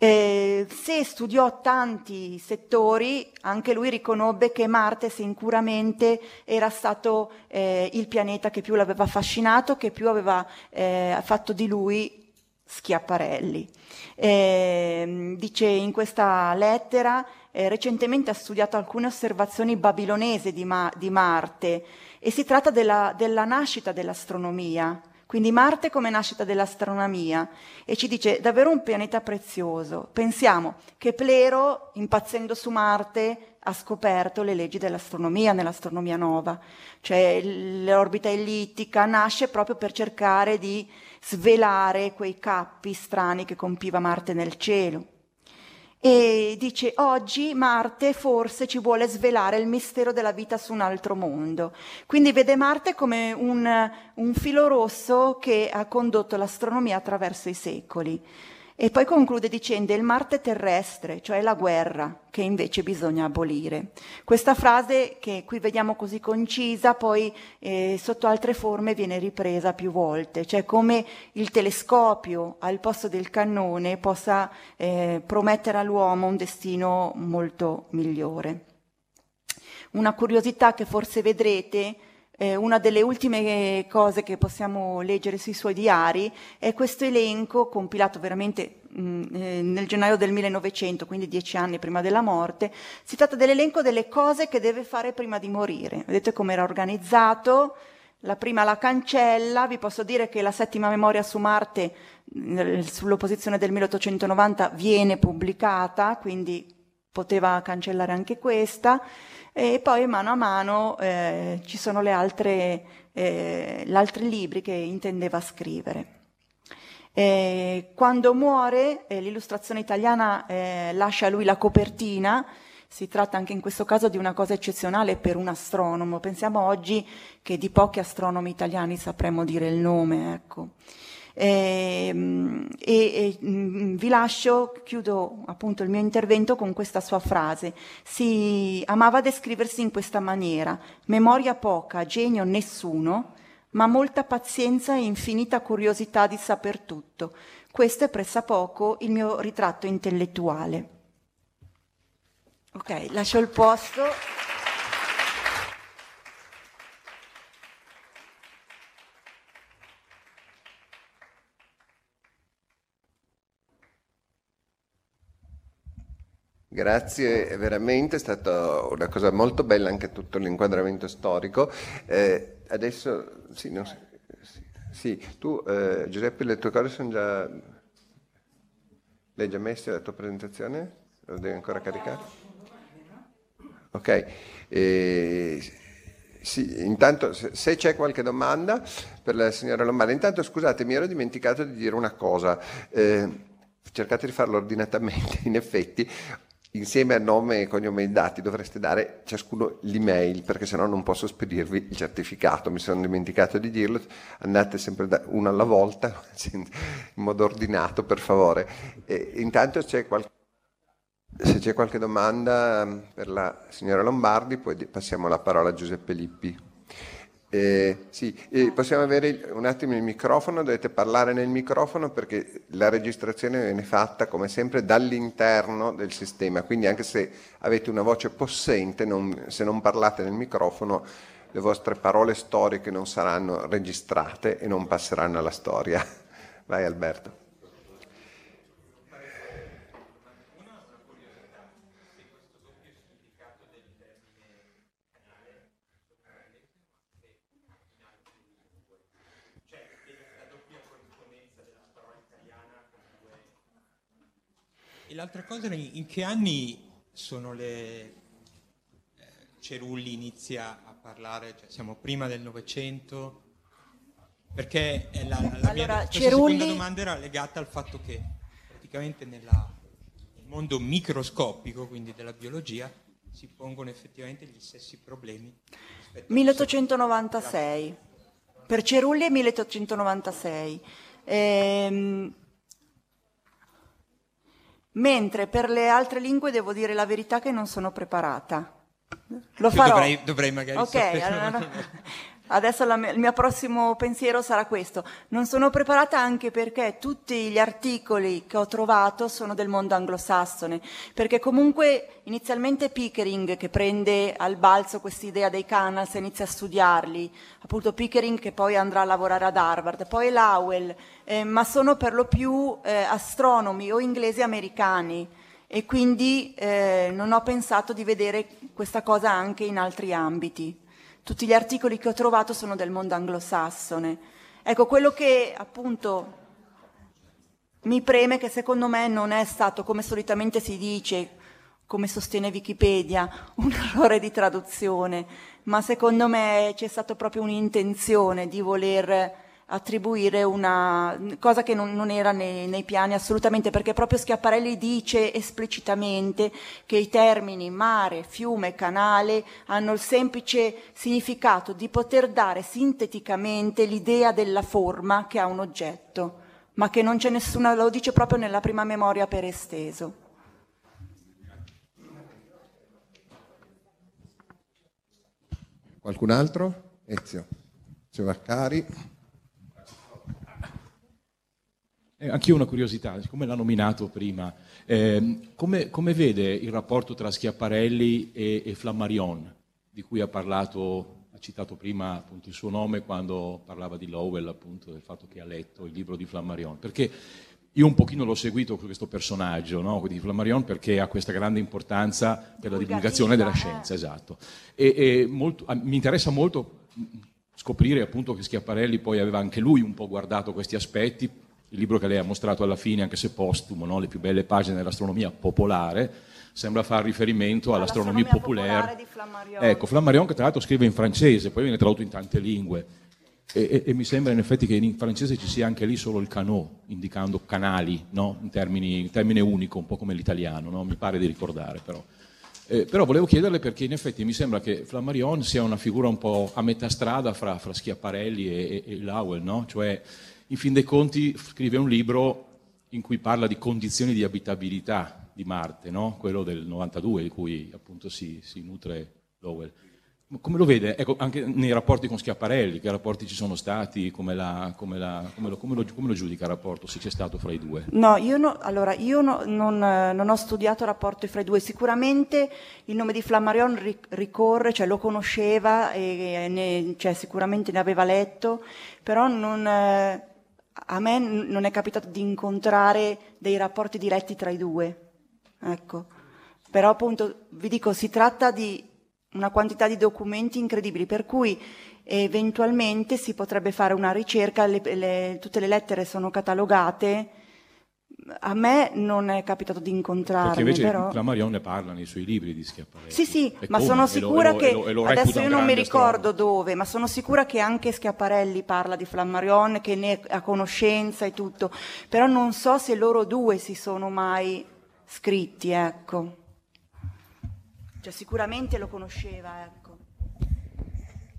Eh, se studiò tanti settori, anche lui riconobbe che Marte sicuramente era stato eh, il pianeta che più l'aveva affascinato, che più aveva eh, fatto di lui Schiaparelli. Eh, dice in questa lettera, eh, recentemente ha studiato alcune osservazioni babilonesi di, Ma- di Marte e si tratta della, della nascita dell'astronomia. Quindi Marte come nascita dell'astronomia e ci dice davvero un pianeta prezioso. Pensiamo che Plero, impazzendo su Marte, ha scoperto le leggi dell'astronomia nell'astronomia nova, cioè l'orbita ellittica nasce proprio per cercare di svelare quei cappi strani che compiva Marte nel cielo. E dice oggi Marte forse ci vuole svelare il mistero della vita su un altro mondo. Quindi vede Marte come un, un filo rosso che ha condotto l'astronomia attraverso i secoli. E poi conclude dicendo il Marte terrestre, cioè la guerra, che invece bisogna abolire. Questa frase, che qui vediamo così concisa, poi eh, sotto altre forme viene ripresa più volte, cioè come il telescopio al posto del cannone possa eh, promettere all'uomo un destino molto migliore. Una curiosità che forse vedrete eh, una delle ultime cose che possiamo leggere sui suoi diari è questo elenco compilato veramente mh, mm, eh, nel gennaio del 1900, quindi dieci anni prima della morte. Si tratta dell'elenco delle cose che deve fare prima di morire. Vedete come era organizzato? La prima la cancella, vi posso dire che la settima memoria su Marte, sull'opposizione del 1890, viene pubblicata, quindi poteva cancellare anche questa e poi mano a mano eh, ci sono le altre, eh, gli altri libri che intendeva scrivere. E quando muore, eh, l'illustrazione italiana eh, lascia a lui la copertina, si tratta anche in questo caso di una cosa eccezionale per un astronomo. Pensiamo oggi che di pochi astronomi italiani sapremmo dire il nome. Ecco. Ehm, e, e, mm, vi lascio, chiudo appunto il mio intervento con questa sua frase. Si amava descriversi in questa maniera, memoria poca, genio nessuno, ma molta pazienza e infinita curiosità di saper tutto. Questo è pressappoco il mio ritratto intellettuale. Ok, lascio il posto. Grazie, veramente è stata una cosa molto bella anche tutto l'inquadramento storico. Eh, adesso, sì, no, sì, sì, tu eh, Giuseppe, le tue cose sono già... Le hai già messe la tua presentazione? Lo devi ancora caricare? Ok. Eh, sì, intanto se c'è qualche domanda per la signora Lombardi, intanto scusate, mi ero dimenticato di dire una cosa. Eh, cercate di farlo ordinatamente, in effetti insieme a nome, cognome e dati dovreste dare ciascuno l'email perché sennò non posso spedirvi il certificato, mi sono dimenticato di dirlo, andate sempre da uno alla volta in modo ordinato per favore. E intanto c'è qualche, se c'è qualche domanda mm, per la signora Lombardi poi passiamo la parola a Giuseppe Lippi. Eh, sì, eh, possiamo avere un attimo il microfono, dovete parlare nel microfono perché la registrazione viene fatta come sempre dall'interno del sistema, quindi anche se avete una voce possente, non, se non parlate nel microfono le vostre parole storiche non saranno registrate e non passeranno alla storia. Vai Alberto. E l'altra cosa, in che anni sono le... Eh, Cerulli inizia a parlare, cioè siamo prima del Novecento? Perché la, la mia allora, Cerulli... seconda domanda era legata al fatto che praticamente nella, nel mondo microscopico, quindi della biologia, si pongono effettivamente gli stessi problemi. 1896. Per Cerulli è 1896. Ehm, mentre per le altre lingue devo dire la verità che non sono preparata. Lo farò. dovrei, dovrei magari Ok, sapere. allora- adesso la il mio prossimo pensiero sarà questo. Non sono preparata anche perché tutti gli articoli che ho trovato sono del mondo anglosassone, perché comunque inizialmente Pickering che prende al balzo quest'idea dei canals e inizia a studiarli, appunto Pickering che poi andrà a lavorare ad Harvard, poi Lowell, eh, ma sono per lo più eh, astronomi o inglesi americani e quindi eh, non ho pensato di vedere questa cosa anche in altri ambiti. Tutti gli articoli che ho trovato sono del mondo anglosassone. Ecco, quello che appunto mi preme che secondo me non è stato, come solitamente si dice, come sostiene Wikipedia, un errore di traduzione, ma secondo me c'è stata proprio un'intenzione di voler attribuire una cosa che non, non era nei, nei piani assolutamente, perché proprio Schiaparelli dice esplicitamente che i termini mare, fiume, canale hanno il semplice significato di poter dare sinteticamente l'idea della forma che ha un oggetto, ma che non c'è nessuna, lo dice proprio nella prima memoria per esteso. Qualcun altro? Ezio. Ezio Vaccari. Eh, anch'io una curiosità, siccome l'ha nominato prima, ehm, come, come vede il rapporto tra Schiaparelli e, e Flammarion, di cui ha parlato, ha citato prima appunto il suo nome quando parlava di Lowell, appunto del fatto che ha letto il libro di Flammarion? Perché io un pochino l'ho seguito questo personaggio no, di Flammarion perché ha questa grande importanza per la divulgazione della scienza, esatto. E, e molto- mi interessa molto scoprire appunto che Schiaparelli poi aveva anche lui un po' guardato questi aspetti, il libro che lei ha mostrato alla fine, anche se postumo, no, le più belle pagine dell'astronomia popolare, sembra far riferimento all'astronomia All'astronomia popolare. Flammarion. Ecco, Flammarion che tra l'altro scrive in francese, poi viene tradotto in tante lingue. E, e- e mi sembra in effetti che in francese ci sia anche lì solo il canot, indicando canali, no? in, termini, in termine unico, un po' come l'italiano, no? mi pare di ricordare però. Eh, però volevo chiederle perché in effetti mi sembra che Flammarion sia una figura un po' a metà strada fra, fra Schiaparelli e, e, e Lowell, no? cioè in fin dei conti scrive un libro in cui parla di condizioni di abitabilità di Marte, no? quello del 92 di cui appunto si, si nutre Lowell. Come lo vede? Ecco, anche nei rapporti con Schiaparelli, che rapporti ci sono stati, come, la- come la- come lo, come lo- lo giudica il rapporto, se c'è stato fra i due? No, io, no- allora, io no- non, non ho studiato rapporti fra i due. Sicuramente il nome di Flammarion ri- ricorre, cioè lo conosceva e ne- cioè, sicuramente ne aveva letto, però non, a me non è capitato di incontrare dei rapporti diretti tra i due. Ecco. Però appunto vi dico, si tratta di una quantità di documenti incredibili, per cui eventualmente si potrebbe fare una ricerca, le- le- tutte le lettere sono catalogate. A me non è capitato di Perché incontrarne, invece però... Flammarion ne parla nei suoi libri di Schiaparelli. Sì, sì, E ma come? sono sicura e lo- che e lo- e lo adesso io non mi ricordo dove, ma sono sicura che anche Schiaparelli parla di Flammarion, che ne ha conoscenza e tutto, però non so se loro due si sono mai scritti, ecco. Cioè sicuramente lo conosceva, ecco.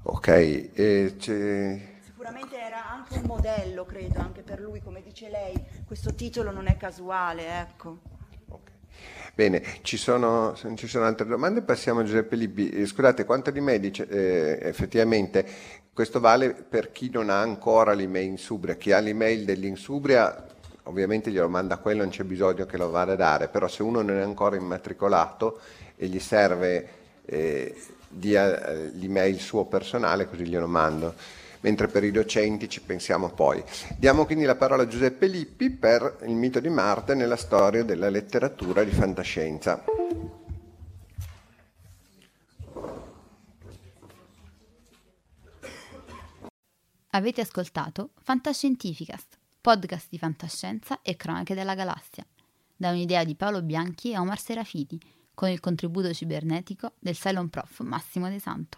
Ok, e c'è- Sicuramente era anche un modello, credo, anche per lui, come dice lei, questo titolo non è casuale, ecco. Bene, ci sono, se non ci sono altre domande, passiamo a Giuseppe Libbi. Eh, Scusate, quanto di me dice, eh, effettivamente questo vale per chi non ha ancora l'email Insubria, chi ha l'email dell'Insubria ovviamente glielo manda quello, non c'è bisogno che lo vada a dare, però se uno non è ancora immatricolato e gli serve eh, dia eh, l'email suo personale, così glielo mando. Mentre per i docenti ci pensiamo poi. Diamo quindi la parola a Giuseppe Lippi per il mito di Marte nella storia della letteratura di fantascienza. Avete ascoltato Fantascientificast, podcast di fantascienza e cronache della galassia, da un'idea di Paolo Bianchi e Omar Serafiti, con il contributo cibernetico del Cylon Prof Massimo De Santo.